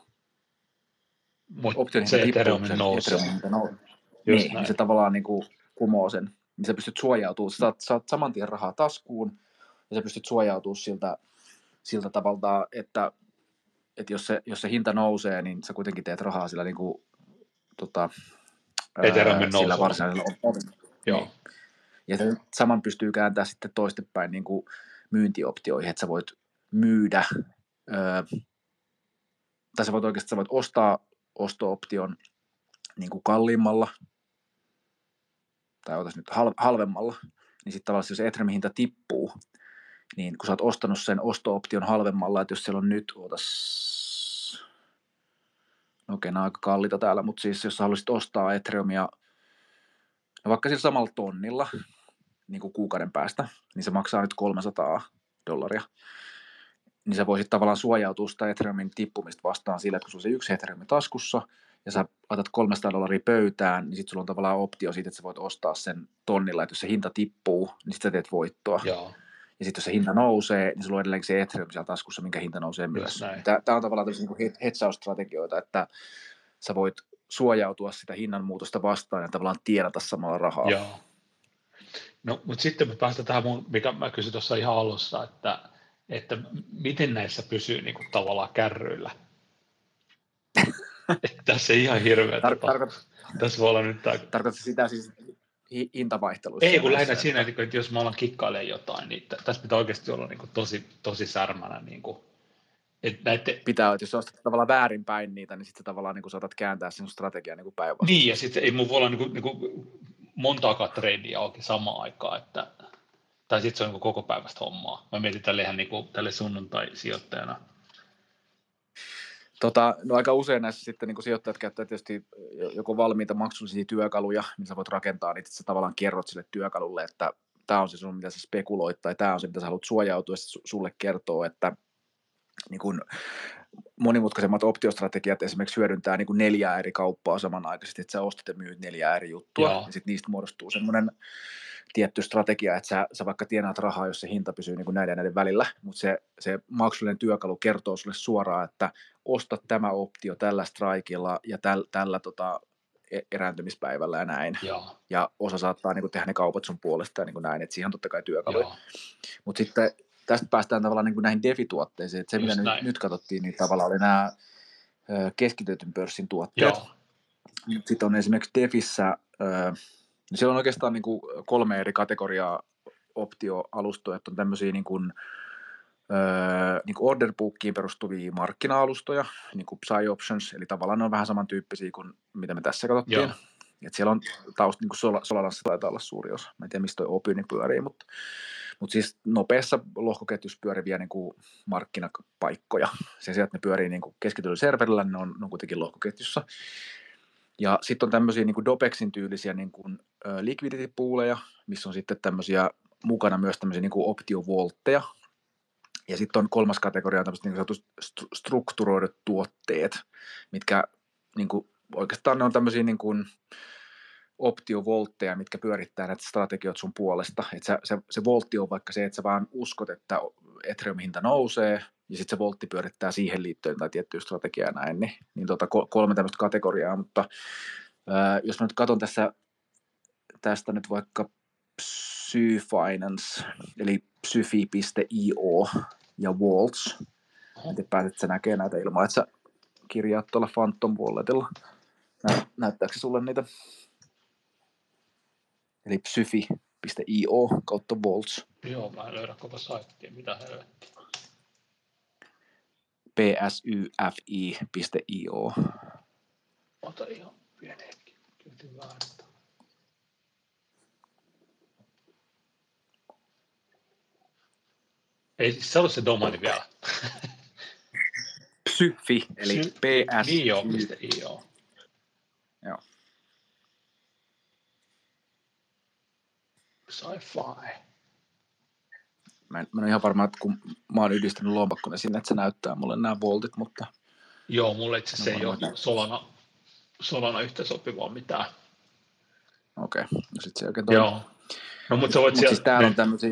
Mut option se hinta tippuu, se nousee. Ethereum hinta nousee. Niin, niin, se tavallaan niinku kumoo sen. Niin sä pystyt suojautumaan, sä saat, saat saman tien rahaa taskuun, ja sä pystyt suojautumaan siltä, siltä tavalla, että, että jos, se, jos se hinta nousee, niin sä kuitenkin teet rahaa sillä niin kuin, tota, Ethereumin sillä varsinaisella optiolla. Joo. Niin. Ja se saman pystyy kääntämään sitten toistepäin niin kuin myyntioptioihin, että sä voit myydä, öö, tai sä voit oikeasti sä voit ostaa osto-option niin kuin kalliimmalla, tai otas nyt hal- halvemmalla, niin sitten tavallaan jos Ethereum hinta tippuu, niin kun sä oot ostanut sen osto-option halvemmalla, että jos siellä on nyt, ootas, no okei, nämä on aika kalliita täällä, mutta siis jos sä haluaisit ostaa Ethereumia no vaikka sillä samalla tonnilla, niin kuin kuukauden päästä, niin se maksaa nyt 300 dollaria. Niin sä voisit tavallaan suojautua sitä Ethereumin tippumista vastaan sillä, että kun sulla on se yksi Ethereum taskussa, ja sä laitat 300 dollaria pöytään, niin sitten sulla on tavallaan optio siitä, että sä voit ostaa sen tonnilla, että jos se hinta tippuu, niin sitten sä teet voittoa. Joo. Ja sitten jos se hinta nousee, niin sulla on edelleenkin se Ethereum siellä taskussa, minkä hinta nousee myös. Tämä on tavallaan tämmöisiä niin hetsausstrategioita, että sä voit suojautua sitä hinnanmuutosta vastaan ja tavallaan tienata samalla rahaa. Joo. No, mutta sitten me päästään tähän, mun, mikä mä kysyin tuossa ihan alussa, että, että miten näissä pysyy niin kuin, tavallaan kärryillä. tässä ei ihan hirveä. Tar- tota, tarkoit- tässä voi olla nyt tämä... Tarkoitatko sitä siis hintavaihteluissa? Ei, kun lähinnä siinä, että jos mä alan kikkailemaan jotain, niin tässä pitää oikeasti olla niin kuin tosi, tosi särmänä. Niin kuin, että näette... Pitää, että jos ostat tavallaan väärinpäin niitä, niin sitten tavallaan niin kuin saatat kääntää sen strategian niin päinvastoin. Niin, ja sitten ei mun voi olla niin kuin, niin kuin montaakaan treidiä auki samaan aikaan, että, tai sitten se on niin koko päivästä hommaa. Mä mietin tälle ihan niin kuin, tälle sunnuntai-sijoittajana, Tota, no aika usein näissä sitten niin sijoittajat käyttää tietysti joko valmiita maksullisia työkaluja, niin sä voit rakentaa niitä, että sä tavallaan kerrot sille työkalulle, että tämä on se sun, mitä sä spekuloit, tai tämä on se, mitä sä haluat suojautua, ja sulle kertoo, että niin kun monimutkaisemmat optiostrategiat esimerkiksi hyödyntää niin kuin neljää eri kauppaa samanaikaisesti, että sä ostat ja myyt neljää eri juttua, Joo. ja sitten niistä muodostuu semmoinen tietty strategia, että sä, sä vaikka tienaat rahaa, jos se hinta pysyy niin kuin näiden ja näiden välillä, mutta se, se maksullinen työkalu kertoo sulle suoraan, että osta tämä optio tällä strikeilla ja täl, tällä tota, e, erääntymispäivällä ja näin. Joo. Ja osa saattaa niin kuin, tehdä ne kaupat sun puolesta ja niin kuin näin, että siihen on totta kai työkaluja. Mutta sitten tästä päästään tavallaan niin kuin näihin DeFi-tuotteisiin, että se Just mitä nyt, nyt katsottiin, niin tavallaan oli nämä keskitytyn pörssin tuotteet. Sitten on esimerkiksi DeFissä siellä on oikeastaan niin kuin kolme eri kategoriaa optioalustoja, että on tämmöisiä niin kuin, öö, niin kuin orderbookiin perustuvia markkina-alustoja, niin kuin Psy Options, eli tavallaan ne on vähän samantyyppisiä kuin mitä me tässä katsottiin. Joo. Et siellä on taust, niin kuin Sol- Solanassa taitaa olla suuri osa. Mä en tiedä, mistä tuo Opyni pyörii, mutta, mutta siis nopeassa lohkoketjussa pyöriviä niin kuin markkinapaikkoja. Sen sijaan, että ne pyörii niin kuin keskityllä serverillä, niin ne on, ne on kuitenkin lohkoketjussa. Ja sitten on tämmöisiä niin kuin Dopexin tyylisiä niin kuin, ö, liquidity pooleja, missä on sitten tämmöisiä mukana myös tämmöisiä niin kuin optiovoltteja. Ja sitten on kolmas kategoria tämmöiset niin kuin strukturoidut tuotteet, mitkä niin kuin, oikeastaan ne on tämmöisiä niin kuin, optiovoltteja, mitkä pyörittää näitä strategioita sun puolesta. Et se, se, se voltti on vaikka se, että sä vaan uskot, että Ethereum hinta nousee, ja sitten se voltti pyörittää siihen liittyen tai tiettyä strategiaa näin, niin, niin tota, kolme tämmöistä kategoriaa, mutta ää, jos mä nyt katson tässä tästä nyt vaikka Psy Finance, eli psyfi.io ja Waltz, miten pääset sä näkee näitä ilman, että sä kirjaat tuolla Phantom Walletilla. Nä, näyttääkö se sulle niitä? Eli psyfi.io kautta Waltz. Joo, mä en löydä koko saittia, mitä helvettiä psyfi.io. Ota ihan pieni hetki. Väärä. Ei se ollut se domaini vielä. Psyfi, eli Psy- PS. Niin joo, mistä io. Joo. Sci-fi. Mä en, mä en ole ihan varma, että kun mä oon yhdistänyt lompakkona sinne, että se näyttää mulle nämä voltit, mutta Joo, mulle itse asiassa No ei ole varmaan. Solana, Solana yhtä sopivaa mitään. okei. Okay. No sit se oikein toimii. Joo. No mutta sä voit Mutta sieltä... siis täällä on tämmöisiä,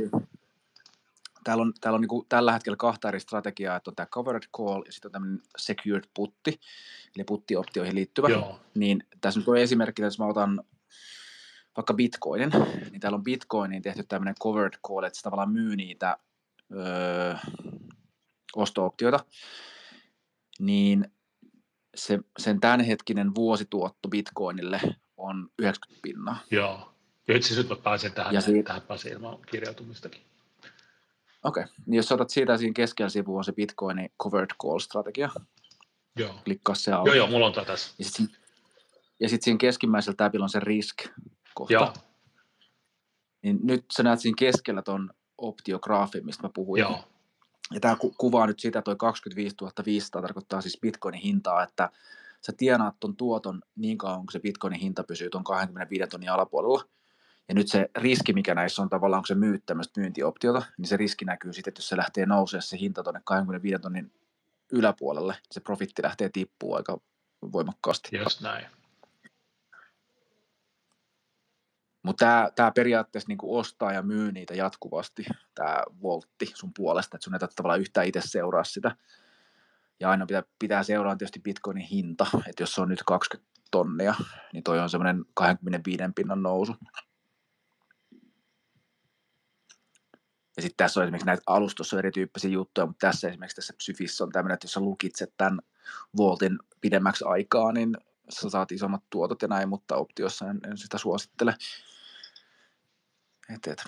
täällä on, täällä on niinku tällä hetkellä kahta eri strategiaa, että on tämä covered call ja sitten on tämmöinen secured putti, eli puttioptioihin liittyvä. Joo, Niin tässä nyt on esimerkki, että jos mä otan vaikka bitcoinin, niin täällä on bitcoiniin tehty tämmöinen covered call, että se tavallaan myy niitä öö, osto-optioita, niin se, sen tämänhetkinen vuosituotto bitcoinille on 90 pinnaa. joo. Ja itse asiassa nyt mä pääsen tähän, Ja siitä- tähän pääsin ilman kirjautumistakin. Okei, okay. niin jos otat siitä siinä keskellä sivu on se Bitcoinin covered call-strategia, Joo. klikkaa se auki. Joo, joo, mulla on tää tässä. Ja sitten ja sit siinä keskimmäisellä tabilla on se risk-kohta. Joo, Niin nyt sä näet siinä keskellä ton optiograafin, mistä mä puhuin. joo, Ja tämä ku- kuvaa nyt sitä, toi 25 500 tarkoittaa siis bitcoinin hintaa, että sä tienaat ton tuoton niin kauan, kun se bitcoinin hinta pysyy ton 25 tonnin alapuolella. Ja nyt se riski, mikä näissä on tavallaan, kun sä myyt tämmöistä myyntioptiota, niin se riski näkyy sitten, että jos se lähtee nousee se hinta tuonne 25 tonnin yläpuolelle, niin se profitti lähtee tippuu aika voimakkaasti. just näin. Mutta tämä, tämä periaatteessa niin ostaa ja myy niitä jatkuvasti, tämä voltti sun puolesta, että sun ei tarvitse tavallaan yhtään itse seuraa sitä. Ja aina pitää, pitää seuraa tietysti bitcoinin hinta, että jos se on nyt 20 tonnia, niin toi on semmoinen 25 pinnan nousu. Ja sitten tässä on esimerkiksi näitä alustossa on erityyppisiä juttuja, mutta tässä esimerkiksi tässä Psyfissä on tämmöinen, että jos sä lukitset tämän voltin pidemmäksi aikaa, niin sä saat isommat tuotot ja näin, mutta optiossa en, en sitä suosittele. Et, et.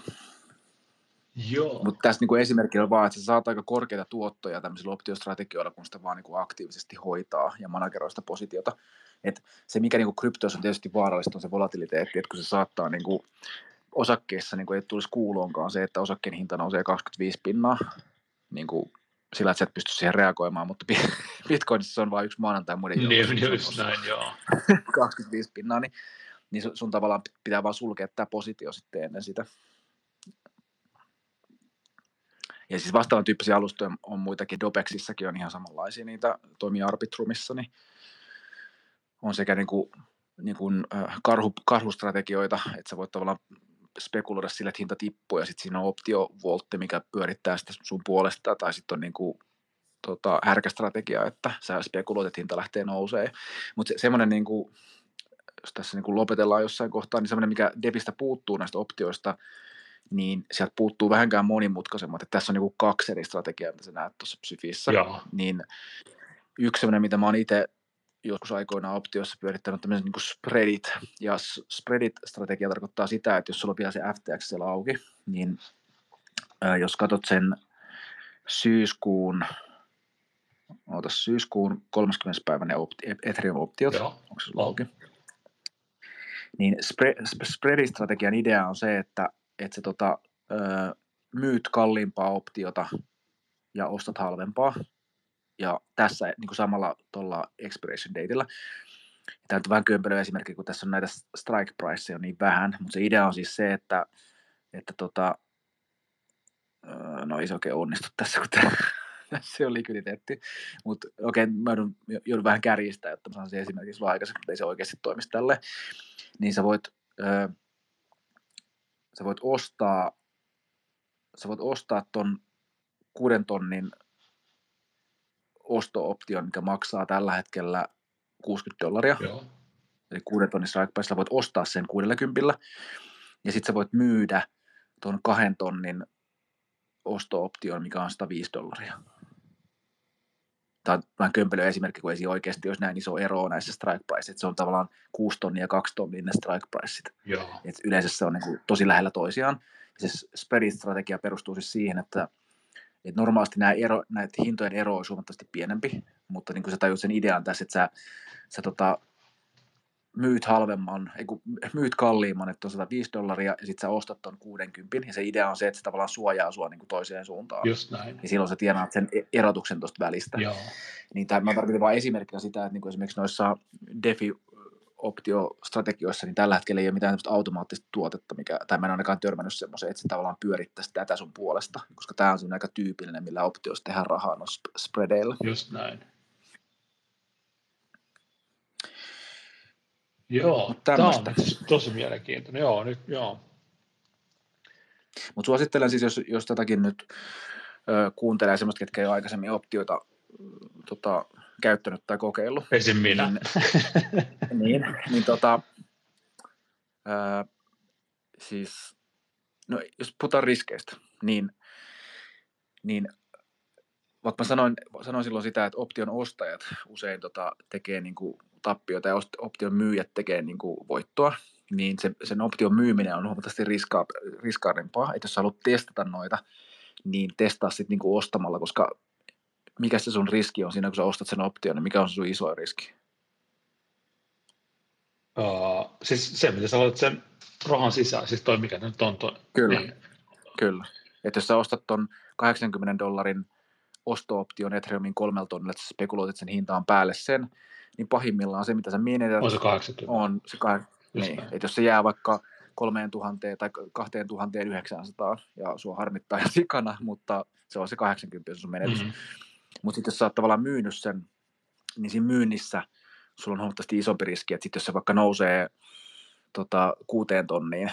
Joo, Mutta tässä niinku on vaan, että sä saat aika korkeita tuottoja tämmöisillä optiostrategioilla, kun sitä vaan niinku aktiivisesti hoitaa ja manageroi sitä positiota. Et se, mikä niinku kryptoissa on tietysti vaarallista, on se volatiliteetti, että kun se saattaa niinku osakkeissa niinku ei tulisi kuuloonkaan se, että osakkeen hinta nousee 25 pinnaa, niinku sillä, että sä et pysty siihen reagoimaan, mutta bi- Bitcoinissa se on vain yksi maanantai muiden niin, kun se just näin, joo. 25 pinnaa, niin, niin sun, tavallaan pitää vaan sulkea tämä positio sitten ennen sitä. Ja siis vastaavan tyyppisiä alustoja on muitakin, Dopexissakin on ihan samanlaisia, niitä toimii Arbitrumissa, niin on sekä niin kuin, niin kuin karhu, karhustrategioita, että sä voit tavallaan spekuloida sille, että hinta tippuu, ja sitten siinä on optiovoltti, mikä pyörittää sitä sun puolesta, tai sitten on niin kuin, tota, härkästrategia, että sä spekuloit, että hinta lähtee nousee. Mutta se, semmoinen, niin kuin, jos tässä niin kuin lopetellaan jossain kohtaa, niin semmoinen, mikä Devistä puuttuu näistä optioista, niin sieltä puuttuu vähänkään monimutkaisemmat. Että tässä on niin kuin kaksi eri strategiaa, mitä sä näet tuossa Psyfissä. Joo, Niin yksi semmoinen, mitä mä oon itse joskus aikoinaan optiossa pyörittänyt, tämmöiset niin spreadit. Ja spreadit-strategia tarkoittaa sitä, että jos sulla on vielä se FTX siellä auki, niin ää, jos katsot sen syyskuun, oota, syyskuun 30. päivän ne opti- Ethereum-optiot, joo, onko se sulla auki? Niin spre, sp- spread-strategian idea on se, että, että sä tota, ö, myyt kalliimpaa optiota ja ostat halvempaa. Ja tässä niin kuin samalla tuolla expiration dateilla. Tämä on vähän kömpelö esimerkki, kun tässä on näitä strike priceja niin vähän, mutta se idea on siis se, että, että tota, ö, no ei se oikein onnistu tässä, kun tämä, tässä on likviditeetti. Mutta okei, okay, mä joudun, joudun vähän kärjistää, että mä saan se esimerkiksi sulla aikaisemmin, mutta ei se oikeasti toimisi tälle. Niin sä voit, ö, sä voit ostaa, sä voit ostaa ton kuuden tonnin osto-option, mikä maksaa tällä hetkellä 60 dollaria, joo, eli kuuden tonnin strike voit ostaa sen 60 ja sitten sä voit myydä tuon kahden tonnin osto-option, mikä on 105 dollaria. Tämä on vähän kömpelö esimerkki, kun ei oikeasti olisi näin iso ero näissä strike price, että se on tavallaan 6 tonnia ja 2 tonnia ne strike priceit. joo, Et yleensä se on niin kuin tosi lähellä toisiaan. Ja se spread-strategia perustuu siis siihen, että, että normaalisti nämä ero, näitä hintojen ero olisi huomattavasti pienempi, mutta niin kuin sä tajut sen idean tässä, että sä, sä tota, myyt halvemman, ei kun myyt kalliimman, että on 105 dollaria, ja sitten sä ostat ton 60, ja se idea on se, että se tavallaan suojaa sua niin kuin toiseen suuntaan. Just näin. Ja silloin sä tienaat sen e- erotuksen tuosta välistä. Joo. Niin tämä, mä tarkoitan vain esimerkkinä sitä, että niin kuin esimerkiksi noissa DeFi optiostrategioissa, niin tällä hetkellä ei ole mitään automaattista tuotetta, mikä, tai mä en ainakaan törmännyt semmoiseen, että se tavallaan pyörittäisi tätä sun puolesta, koska tämä on aika tyypillinen, millä optioissa tehdään rahaa noissa spreadeilla. Just näin. Joo, tämä on tosi mielenkiintoinen. Joo, nyt, joo. Mutta suosittelen siis, jos, jos tätäkin nyt ö, kuuntelee semmoista, ketkä ei ole aikaisemmin optioita tota, käyttänyt tai kokeillut. Esim. minä. Niin, niin, niin tota, ö, siis, no jos puhutaan riskeistä, niin, niin vaikka mä sanoin, sanoin silloin sitä, että option ostajat usein tota, tekee niin kuin tappioita ja option myyjät tekee niin kuin voittoa, niin se, sen option myyminen on huomattavasti riska, riskaarimpaa. Että jos haluat testata noita, niin testaa sitten niin kuin ostamalla, koska mikä se sun riski on siinä, kun sä ostat sen option, niin mikä on sun iso riski? Uh, siis se, mitä sä laitat sen rahan sisään, siis toi mikä nyt on toi. Kyllä, niin. kyllä. Että jos sä ostat ton 80 dollarin osto-option Ethereumin kolmelta tonnilla, että sä spekuloit, että sen hinta on päälle sen, niin pahimmillaan se, mitä sä menetät, on se 80. On se kah- niin, että jos se jää vaikka 3000 tai 2900 ja sua harmittaa ja sikana, mutta se on se 80, jos sun menetys. Mm-hmm. Mutta sitten jos sä oot tavallaan myynyt sen, niin siinä myynnissä sulla on huomattavasti isompi riski, että sitten jos se vaikka nousee tota, kuuteen tonniin,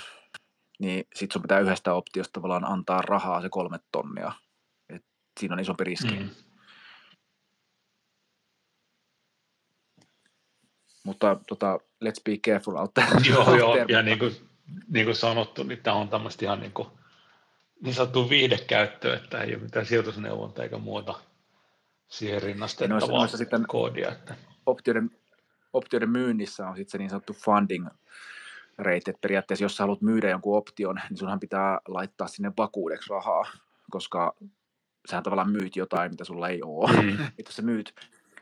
niin sitten sun pitää yhdestä optiosta tavallaan antaa rahaa se kolme tonnia. Et siinä on isompi riski. Mm-hmm. Mutta tota, let's be careful out there. Joo, joo, ja niin kuin, niin kuin sanottu, niin tämä on tämmöistä ihan niin, kuin, niin sanottu viihdekäyttö, että ei ole mitään sijoitusneuvontaa eikä muuta siihen rinnastettavaa noissa, noissa sitten koodia. Että. Optioiden, optioiden myynnissä on sitten se niin sanottu funding rate, että periaatteessa jos sä haluat myydä jonkun option, niin sunhan pitää laittaa sinne vakuudeksi rahaa, koska sähän tavallaan myyt jotain, mitä sulla ei ole. Mm. jos sä myyt,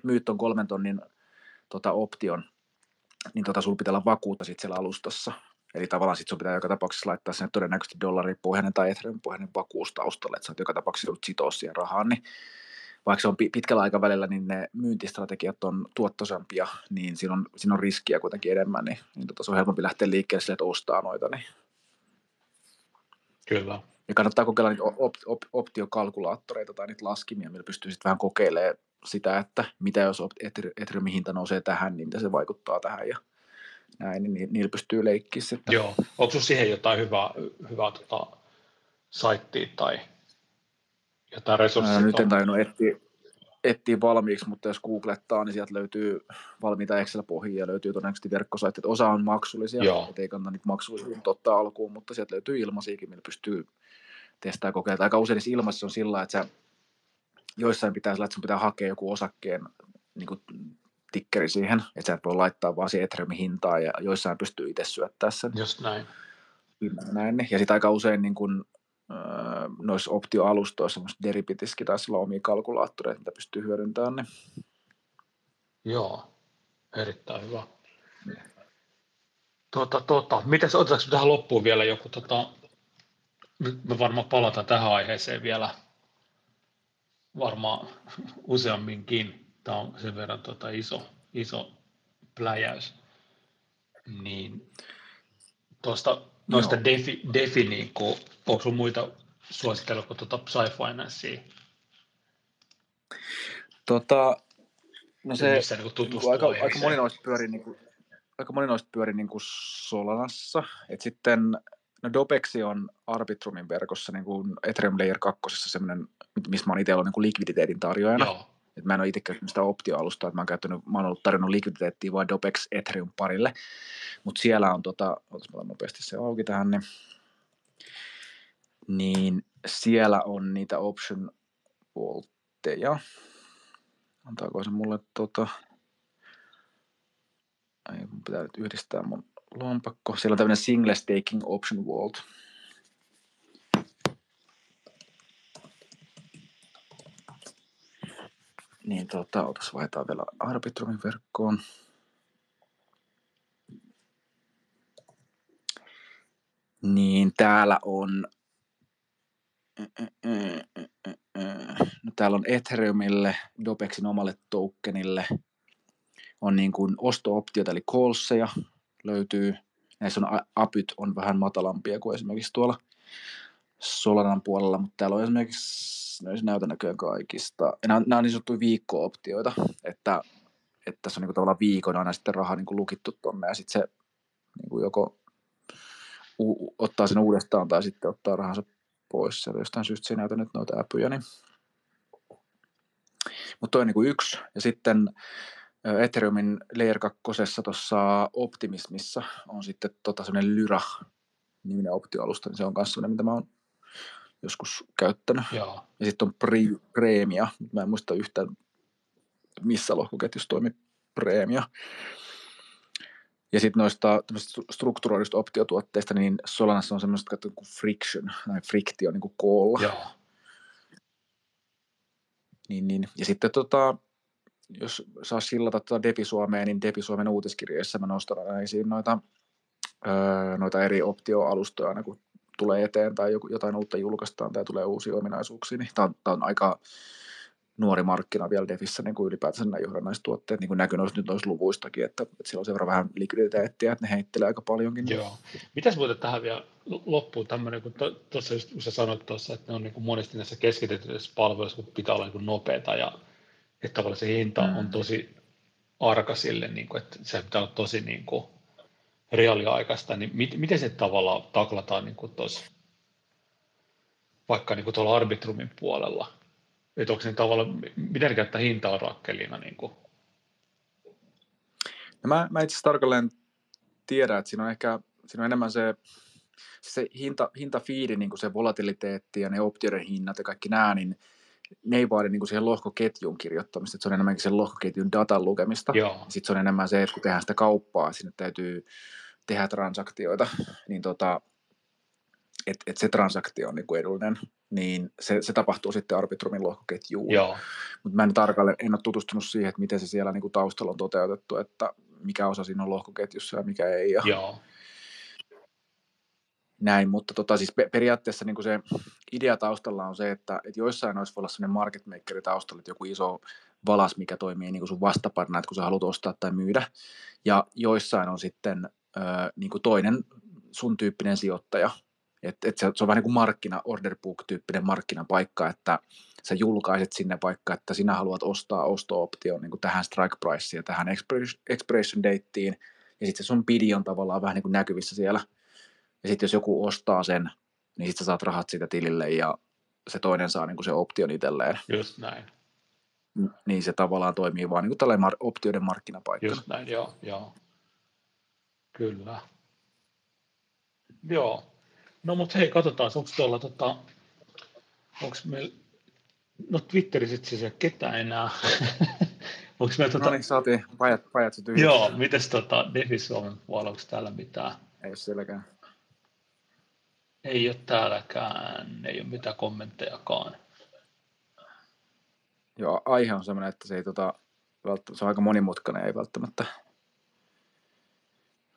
myyt ton kolmen tonnin tota option, niin tota, sulla pitää olla vakuutta sit siellä alustassa. Eli tavallaan sit sun pitää joka tapauksessa laittaa sinne todennäköisesti dollaripohjainen tai ethereum pohjainen vakuus taustalle, että sä oot joka tapauksessa joudut sitoa siihen rahaan, niin vaikka se on pitkällä aikavälillä, niin ne myyntistrategiat on tuottosampia, niin siinä on, siinä on riskiä kuitenkin enemmän, niin, niin tota, se on helpompi lähteä liikkeelle sille, että ostaa noita. Niin. Kyllä. Ja kannattaa kokeilla niitä op, op, optiokalkulaattoreita tai niitä laskimia, millä pystyy sitten vähän kokeilemaan sitä, että mitä jos Ethereumin hinta nousee tähän, niin mitä se vaikuttaa tähän ja näin, niin niillä pystyy leikkiä sitten. Joo, onko sinulla siihen jotain hyvää, hyvää tota, saittia tai jotain resursseja? Nyt en tajunnut etsiä, etsiä valmiiksi, mutta jos googlettaa, niin sieltä löytyy valmiita Excel-pohjia ja löytyy todennäköisesti verkkosaitteet. Osa on maksullisia, Joo. ei kannata niitä maksullisia ottaa alkuun, mutta sieltä löytyy ilmaisiakin, millä pystyy testaamaan kokeilla. Aika usein ilmassa on sillä, että sä joissain pitää että sun pitää hakea joku osakkeen niin kuin tikkeri siihen, että sä et voi laittaa vaan siihen Ethereumin hintaa ja joissain pystyy itse syöttää sen. Just näin. näin. Ja sitten aika usein niin kun, noissa optioalustoissa, semmoista Deribitiskin taisi olla omia kalkulaattoreita, mitä pystyy hyödyntämään. Niin. Joo, erittäin hyvä. Tuota, tuota, mitäs, otetaanko tähän loppuun vielä joku, tota, me varmaan palataan tähän aiheeseen vielä varmaan useamminkin. Tämä on sen verran tota iso, iso pläjäys. Niin tuosta noista defi, defi niin kuin, onko sinulla muita suositteluja kuin tuota Psy-Financea? Tota, no se, missä niin niin aika, aika moni noista pyörii, niin kuin, aika moni noista pyörii niin kuin Solanassa, et sitten no Dopexi on Arbitrumin verkossa niin kuin Ethereum Layer 2 semmoinen missä mä oon itse ollut niin kuin likviditeetin tarjoajana. Joo. Et mä en ole itse käyttänyt sitä optioalustaa, että mä oon, käyttänyt, mä oon ollut tarjonnut likviditeettiä vain Dopex Ethereum parille, mutta siellä on, tota, otas nopeasti se auki tähän, niin, niin siellä on niitä option voltteja. Antaako se mulle tota... Ai, mun pitää nyt yhdistää mun lompakko. Siellä on tämmöinen single staking option vault. Niin tota, otas vaihtaa vielä Arbitrumin verkkoon. Niin täällä on no täällä on Ethereumille, Dopexin omalle tokenille, on niin kuin osto-optiota, eli callseja löytyy. Näissä on apyt on vähän matalampia kuin esimerkiksi tuolla Solanan puolella, mutta täällä on esimerkiksi, no ei näytä näköjään kaikista, nämä, nämä on niin sanottuja viikko-optioita, että, että tässä on niin kuin tavallaan viikon aina sitten raha niin kuin lukittu tonne ja sitten se niin kuin joko u- ottaa sen uudestaan tai sitten ottaa rahansa pois. Siellä jostain syystä näytä nyt noita äpyjä. Niin. Mutta toi on niin yksi. Ja sitten Ethereumin Layer 2 tuossa Optimismissa on sitten tota sellainen Lyra niminen optioalusta, niin se on myös sellainen, mitä mä oon joskus käyttänyt. Joo. Ja sitten on pre- Premia, mä en muista yhtään missä lohkoketjussa toimi Premia. Ja sitten noista strukturoidusta optiotuotteista, niin Solanassa on semmoista kuin friction, tai friktio niin kuin koolla. Joo. Niin, niin. Ja sitten tota, jos saa sillata tuota Defi Suomeen, niin Defi Suomen uutiskirjoissa mä nostan aina esiin noita, öö, noita eri optioalustoja aina kun tulee eteen tai joku, jotain uutta julkaistaan tai tulee uusia ominaisuuksia, niin tämä on, on aika nuori markkina vielä Defissä niin kuin ylipäätänsä nämä johdannaistuotteet, niin kuin näkyy noissa, nyt noissa luvuistakin, että, että siellä on sen verran vähän likviditeettiä, että ne heittelee aika paljonkin. Joo. Mitäs muuten tähän vielä loppuun tämmöinen, kun tuossa just kun sä sanoit tuossa, että ne on niin kuin monesti näissä keskitetyissä palveluissa, kun pitää olla niin nopeata ja että tavallaan se hinta mm. on tosi arka sille, niin kuin, että se pitää olla tosi niin kuin, reaaliaikaista, niin mit, miten se tavalla taklataan niin kuin tuossa, vaikka niin kuin tuolla Arbitrumin puolella, että onko se tavallaan, miten käyttää hintaa rakkelina? Niin kuin? No mä, mä itse asiassa tarkalleen tiedän, että siinä on ehkä siinä on enemmän se, se hinta, hintafiidi, niin kuin se volatiliteetti ja ne optioiden hinnat ja kaikki nämä, niin ne ei vaadi niin kuin siihen lohkoketjuun kirjoittamista, että se on enemmänkin sen lohkoketjun datan lukemista. Sitten se on enemmän se, että kun tehdään sitä kauppaa, sinne täytyy tehdä transaktioita, niin tota, että et se transaktio on niin kuin edullinen, niin se, se tapahtuu sitten Arbitrumin lohkoketjuun. Mutta mä en tarkalleen, en ole tutustunut siihen, että miten se siellä niin kuin taustalla on toteutettu, että mikä osa siinä on lohkoketjussa ja mikä ei. Ja Joo. Näin, mutta tota, siis periaatteessa niin kuin se idea taustalla on se, että, että joissain olisi voi olla sellainen market makeri taustalla, että joku iso valas, mikä toimii niin kuin sun vastaparina, että kun sä haluat ostaa tai myydä, ja joissain on sitten ö, niin kuin toinen sun tyyppinen sijoittaja, että et se, se on vähän niin kuin markkina, order book-tyyppinen markkinapaikka, että sä julkaiset sinne vaikka, että sinä haluat ostaa osto-option niin kuin tähän strike priceen ja tähän expiration dateen, ja sitten se sun bidi on tavallaan vähän niin kuin näkyvissä siellä, ja sitten jos joku ostaa sen, niin sitten sä saat rahat siitä tilille ja se toinen saa niin kuin se option itselleen. Just näin. Niin se tavallaan toimii vaan niin kuin tällainen mar- optioiden markkinapaikka. Just näin, joo, joo. Kyllä. Joo. No mutta hei, katsotaan, onko tuolla, tota, onko meillä, no Twitterissä itse asiassa ketään enää. onko meillä, tota... No niin, saatiin pajat, pajat Joo, mites tota, Defi Suomen puolella, onko täällä mitään? Ei ole sielläkään. Ei ole täälläkään, ei ole mitään kommenttejakaan. Joo, aihe on sellainen, että se, ei, tota, se on aika monimutkainen, ei välttämättä,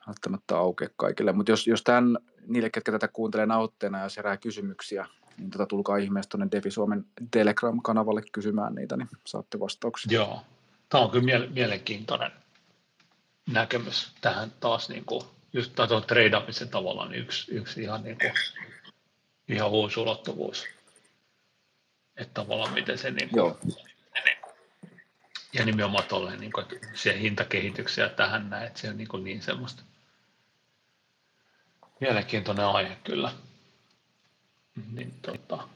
välttämättä aukea kaikille. Mutta jos, jos tämän, niille, ketkä tätä kuuntelee nautteena ja jos herää kysymyksiä, niin tota, tulkaa ihmeessä tuonne Devi Suomen Telegram-kanavalle kysymään niitä, niin saatte vastauksia. Joo, tämä on kyllä mielenkiintoinen näkemys tähän taas niin kuin just tuon treidaamisen tavalla niin yksi, yksi ihan, niin kuin, ihan uusi ulottuvuus. Että tavallaan miten se niin kuin, ja nimenomaan tolleen, niin kuin, että siihen hintakehitykseen ja tähän näin, että se on niin, kuin niin semmoista mielenkiintoinen aihe kyllä. Niin, tota.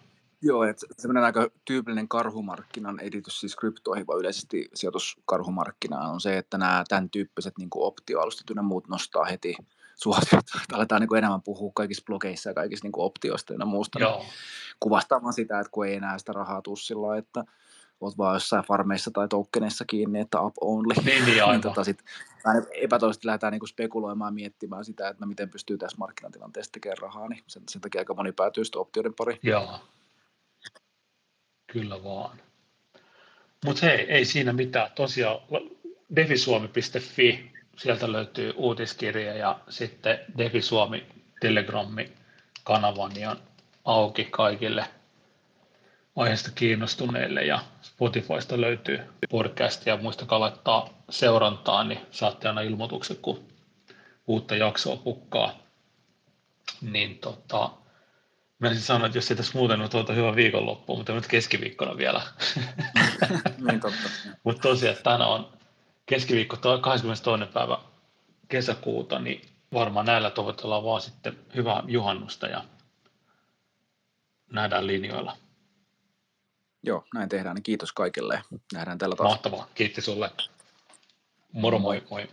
Joo, että semmoinen aika tyypillinen karhumarkkinan editys siis kryptoihin, vaan yleisesti sijoituskarhumarkkinaan on se, että nämä tämän tyyppiset niin optioalustat ja muut nostaa heti suosiota. Aletaan niin enemmän puhua kaikissa blogeissa ja kaikissa niin optioista ja muusta. Joo. Kuvastamaan sitä, että kun ei enää sitä rahaa tussilla, että oot vaan jossain farmeissa tai tokeneissa kiinni, että up only. Niin, niin, niin tota sit, epätoisesti lähdetään niinku spekuloimaan miettimään sitä, että no miten pystyy tässä markkinatilanteessa tekemään rahaa, niin sen, sen takia aika moni päätyy sitten optioiden pariin. Joo. Kyllä vaan. Mutta hei, ei siinä mitään. Tosiaan defisuomi.fi, sieltä löytyy uutiskirja ja sitten defisuomi Telegrammi-kanavan ja auki kaikille aiheesta kiinnostuneille ja Spotifysta löytyy podcast ja muistakaa laittaa seurantaa, niin saatte aina ilmoituksen, kun uutta jaksoa pukkaa. Niin tota, Mä siis sanoa, että jos ei tässä muuten ole tuota hyvä viikonloppu, mutta nyt keskiviikkona vielä. niin totta. mutta tosiaan tänä on keskiviikko 22. päivä kesäkuuta, niin varmaan näillä toivotellaan vaan sitten hyvää juhannusta ja nähdään linjoilla. Joo, näin tehdään. Kiitos kaikille. Nähdään tällä taas. Mahtavaa. Kiitti sulle. Moro moi. moi.